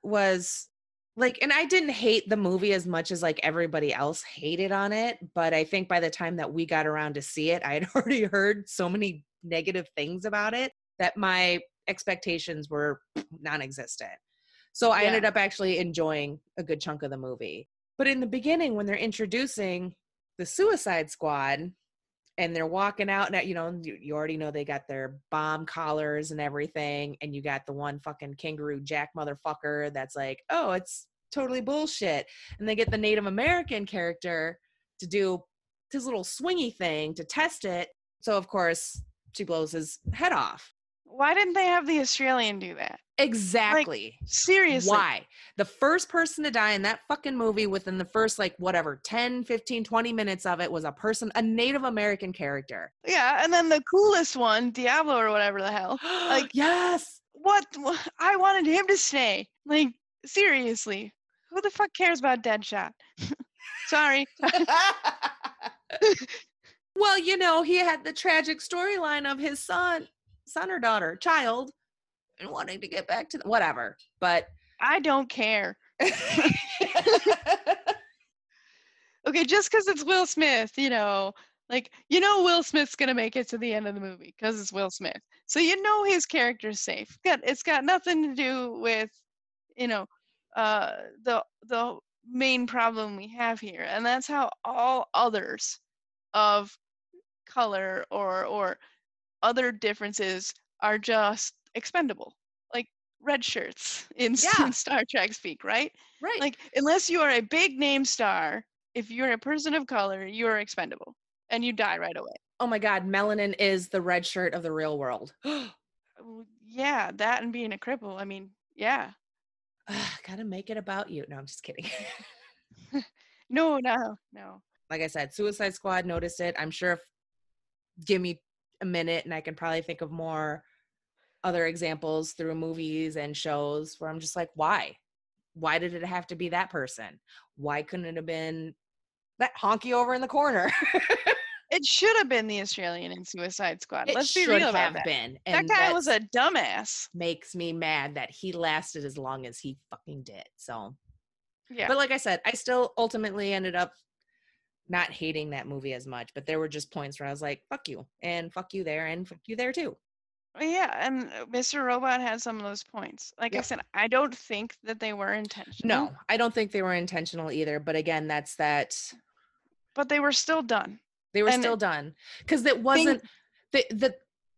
was like and I didn't hate the movie as much as like everybody else hated on it, but I think by the time that we got around to see it, I had (laughs) already heard so many negative things about it that my expectations were (sniffs) non-existent. So I Yeah. ended up actually enjoying a good chunk of the movie. But in the beginning when they're introducing the Suicide Squad and they're walking out and you know you, you already know they got their bomb collars and everything and you got the one fucking kangaroo jack motherfucker that's like oh it's totally bullshit and they get the native american character to do his little swingy thing to test it so of course she blows his head off Why didn't they have the Australian do that? exactly Seriously. why the first person to die in that fucking movie within the first like whatever 10 15 20 minutes of it was a person a native american character Yeah, and then the coolest one, Diablo or whatever the hell. (gasps) Like- yes What? I wanted him to stay. Like seriously, who the fuck cares about Deadshot? (laughs) Sorry. (laughs) well, you know, he had the tragic storyline of his son, son or daughter, child, and wanting to get back to the, whatever. But I don't care. (laughs) (laughs) Okay, just because it's Will Smith, you know, like you know Will Smith's gonna make it to the end of the movie because it's Will Smith. So you know his character's safe. Got it's got nothing to do with, you know, uh the the main problem we have here, and that's how all others of color or or other differences are just expendable. Like red shirts (laughs) in, Yeah. in (laughs) Star Trek speak, right? right. like unless you are a big name star if you're a person of color you are expendable and you die right away oh my God, melanin is the red shirt of the real world. (gasps) Yeah that and being a cripple i mean yeah Gotta make it about you. No, I'm just kidding. (laughs) no no no like I said, Suicide Squad noticed it. I'm sure if give me a minute and I can probably think of more other examples through movies and shows where I'm just like, why? Why did it have to be that person? Why couldn't it have been that honky over in the corner? (laughs) it should have been the australian in suicide squad it let's be real about have that been. that guy was a dumbass makes me mad that he lasted as long as he fucking did. So yeah But like I said, I still ultimately ended up not hating that movie as much. But there were just points where I was like, fuck you, and fuck you there, and fuck you there too. Yeah and uh, mr robot had some of those points like i said i don't think that they were intentional No, I don't think they were intentional either. But again, that's that but they were still done they were And still it- done because it wasn't the the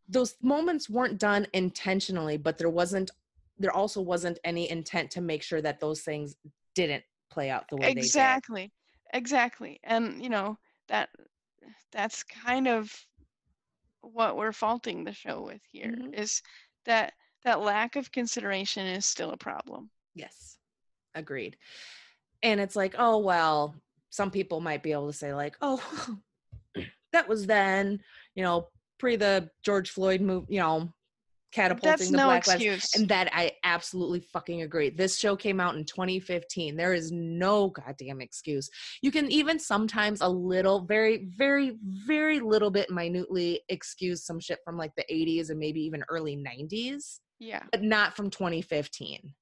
those moments weren't done intentionally, but there wasn't there also wasn't any intent to make sure that those things didn't play out the way they did. exactly exactly and you know that that's kind of what we're faulting the show with here is Mhm. that that lack of consideration is still a problem. Yes, agreed. And it's like, oh well, some people might be able to say like, oh, (laughs) that was then, you know, pre the George Floyd move, you know, catapulting that's the no Black Lives. excuse And that I absolutely fucking agree. This show came out in 2015. There is no goddamn excuse. You can even sometimes a little, very, very, very little bit minutely excuse some shit from like the 80s and maybe even early 90s, yeah but not from 2015.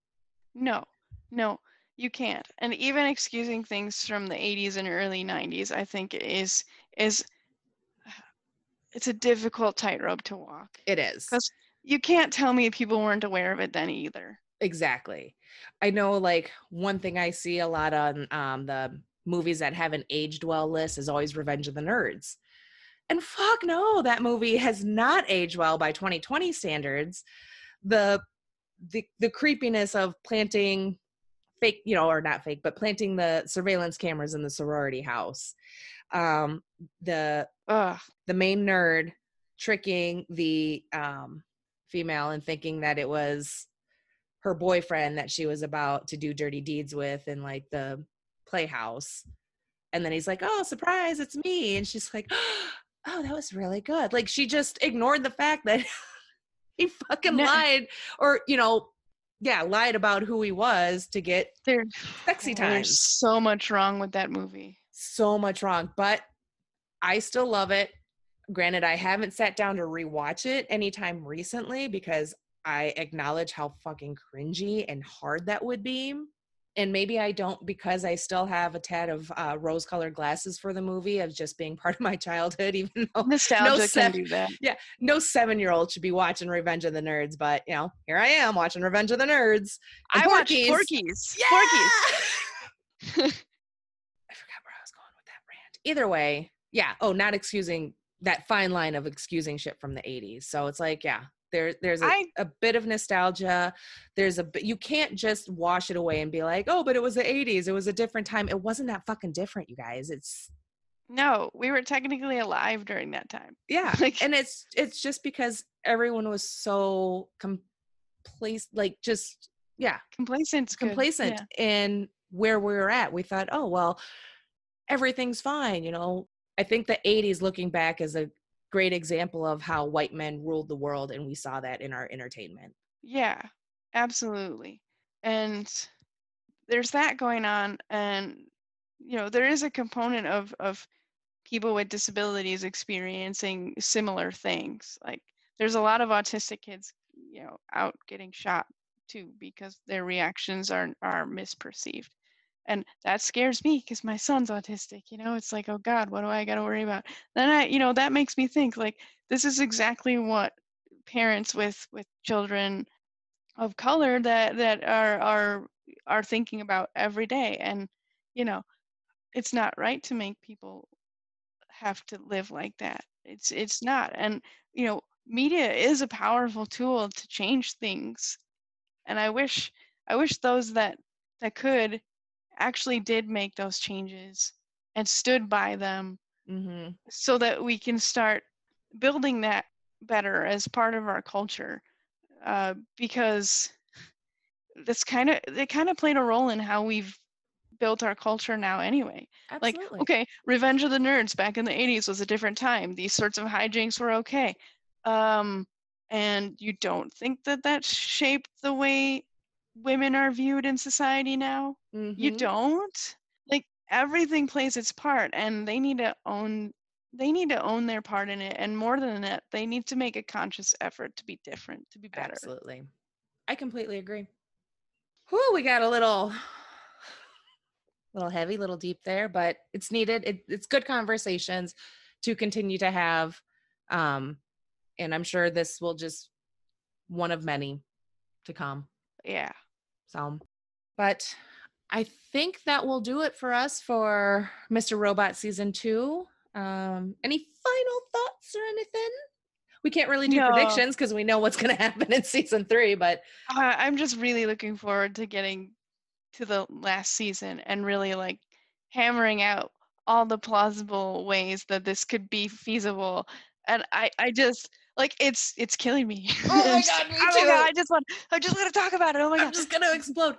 no no you can't and even excusing things from the 80s and early 90s i think is is (sighs) it's a difficult tightrope to walk It is. 'Cause- you can't tell me people weren't aware of it then either Exactly. I know like one thing I see a lot on um the movies that haven't aged well list is always Revenge of the Nerds. And fuck no, that movie has not aged well by 2020 standards. The the the creepiness of planting fake, you know, or not fake, but planting the surveillance cameras in the sorority house. Um the Ugh. the main nerd tricking the um, female and thinking that it was her boyfriend that she was about to do dirty deeds with in like the playhouse. And then he's like, "Oh, surprise, it's me." And she's like, (gasps) "Oh, that was really good." Like she just ignored the fact that (laughs) he fucking No. lied or, you know, yeah, lied about who he was to get there sexy Oh, There's so much wrong with that movie. so much wrong, but I still love it. Granted, I haven't sat down to rewatch it anytime recently because I acknowledge how fucking cringy and hard that would be. And maybe I don't because I still have a tad of uh, rose colored glasses for the movie of just being (laughs) part of my childhood, even though Nostalgia can seven- do that. yeah, no seven year old should be watching Revenge of the Nerds, but you know, here I am watching Revenge of the Nerds. I watched Porky's. Porky's. Yeah! Porky's. (laughs) (laughs) I forgot where I was going with that rant. Either way, yeah. Oh, not excusing that fine line of excusing shit from the 80s. So it's like, yeah, there, there's a, I- a bit of nostalgia. There's a bit, you can't just wash it away and be like, oh, but it was the 80s. It was a different time. It wasn't that fucking different, you guys. It's, No, we were technically alive during that time. yeah. (laughs) Like- and it's, it's just because everyone was so complacent, like just, yeah, complacent, complacent Yeah. in where we were at. We thought, oh well, everything's fine. You know, I think the '80s, looking back, is a great example of how white men ruled the world, and we saw that in our entertainment. Yeah, absolutely. And there's that going on and you know, there is a component of of people with disabilities experiencing similar things. Like there's a lot of autistic kids, you know, out getting shot too because their reactions are are misperceived. And that scares me because my son's autistic, you know, it's like, oh God, what do I gotta worry about? Then I, you know, that makes me think like this is exactly what parents with with children of color that that are are are thinking about every day and you know it's not right to make people have to live like that it's it's not and you know media is a powerful tool to change things and i wish i wish those that that could actually did make those changes and stood by them Mm-hmm. so that we can start building that better as part of our culture uh, because that's kind of they kind of played a role in how we've built our culture now anyway. Like okay revenge of the nerds back in the 80s was a different time. These sorts of hijinks were okay. Um, and you don't think that that shaped the way women are viewed in society now you Mhm. don't like everything plays its part and they need to own they need to own their part in it and more than that they need to make a conscious effort to be different to be better Absolutely. I completely agree. Whew, we got a little (sighs) little heavy, little deep there, but it's needed. It, it's good conversations to continue to have. Um, and I'm sure this will just one of many to come. yeah So, but I think that will do it for us for Mr. Robot season two. Um, any final thoughts or anything? We can't really do No. predictions because we know what's going (laughs) to happen in season three, but uh, i'm just really looking forward to getting to the last season and really like hammering out all the plausible ways that this could be feasible and i i just like it's it's killing me (laughs) Oh my God, me oh too. god i just want i just want to talk about it oh my god, I'm just gonna explode.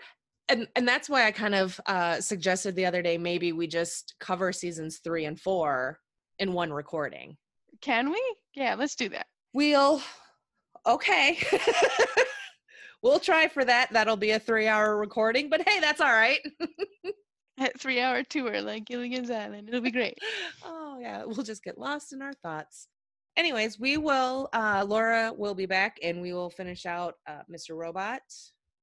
And and that's why I kind of uh suggested the other day maybe we just cover seasons three and four in one recording. can we yeah let's do that We'll okay. (laughs) we'll try for that. That'll be a three hour recording, but hey, that's all right. (laughs) at three hour tour like Gilligan's Island. It'll be great. oh yeah, we'll just get lost in our thoughts. Anyways, we will uh Laura will be back and we will finish out uh Mr. Robot,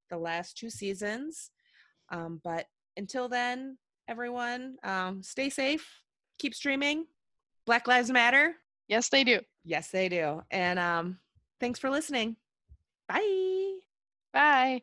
the last two seasons. Um, but until then, everyone, um, stay safe, keep streaming. Black Lives Matter. Yes, they do. Yes, they do. And um, thanks for listening. Bye. Bye.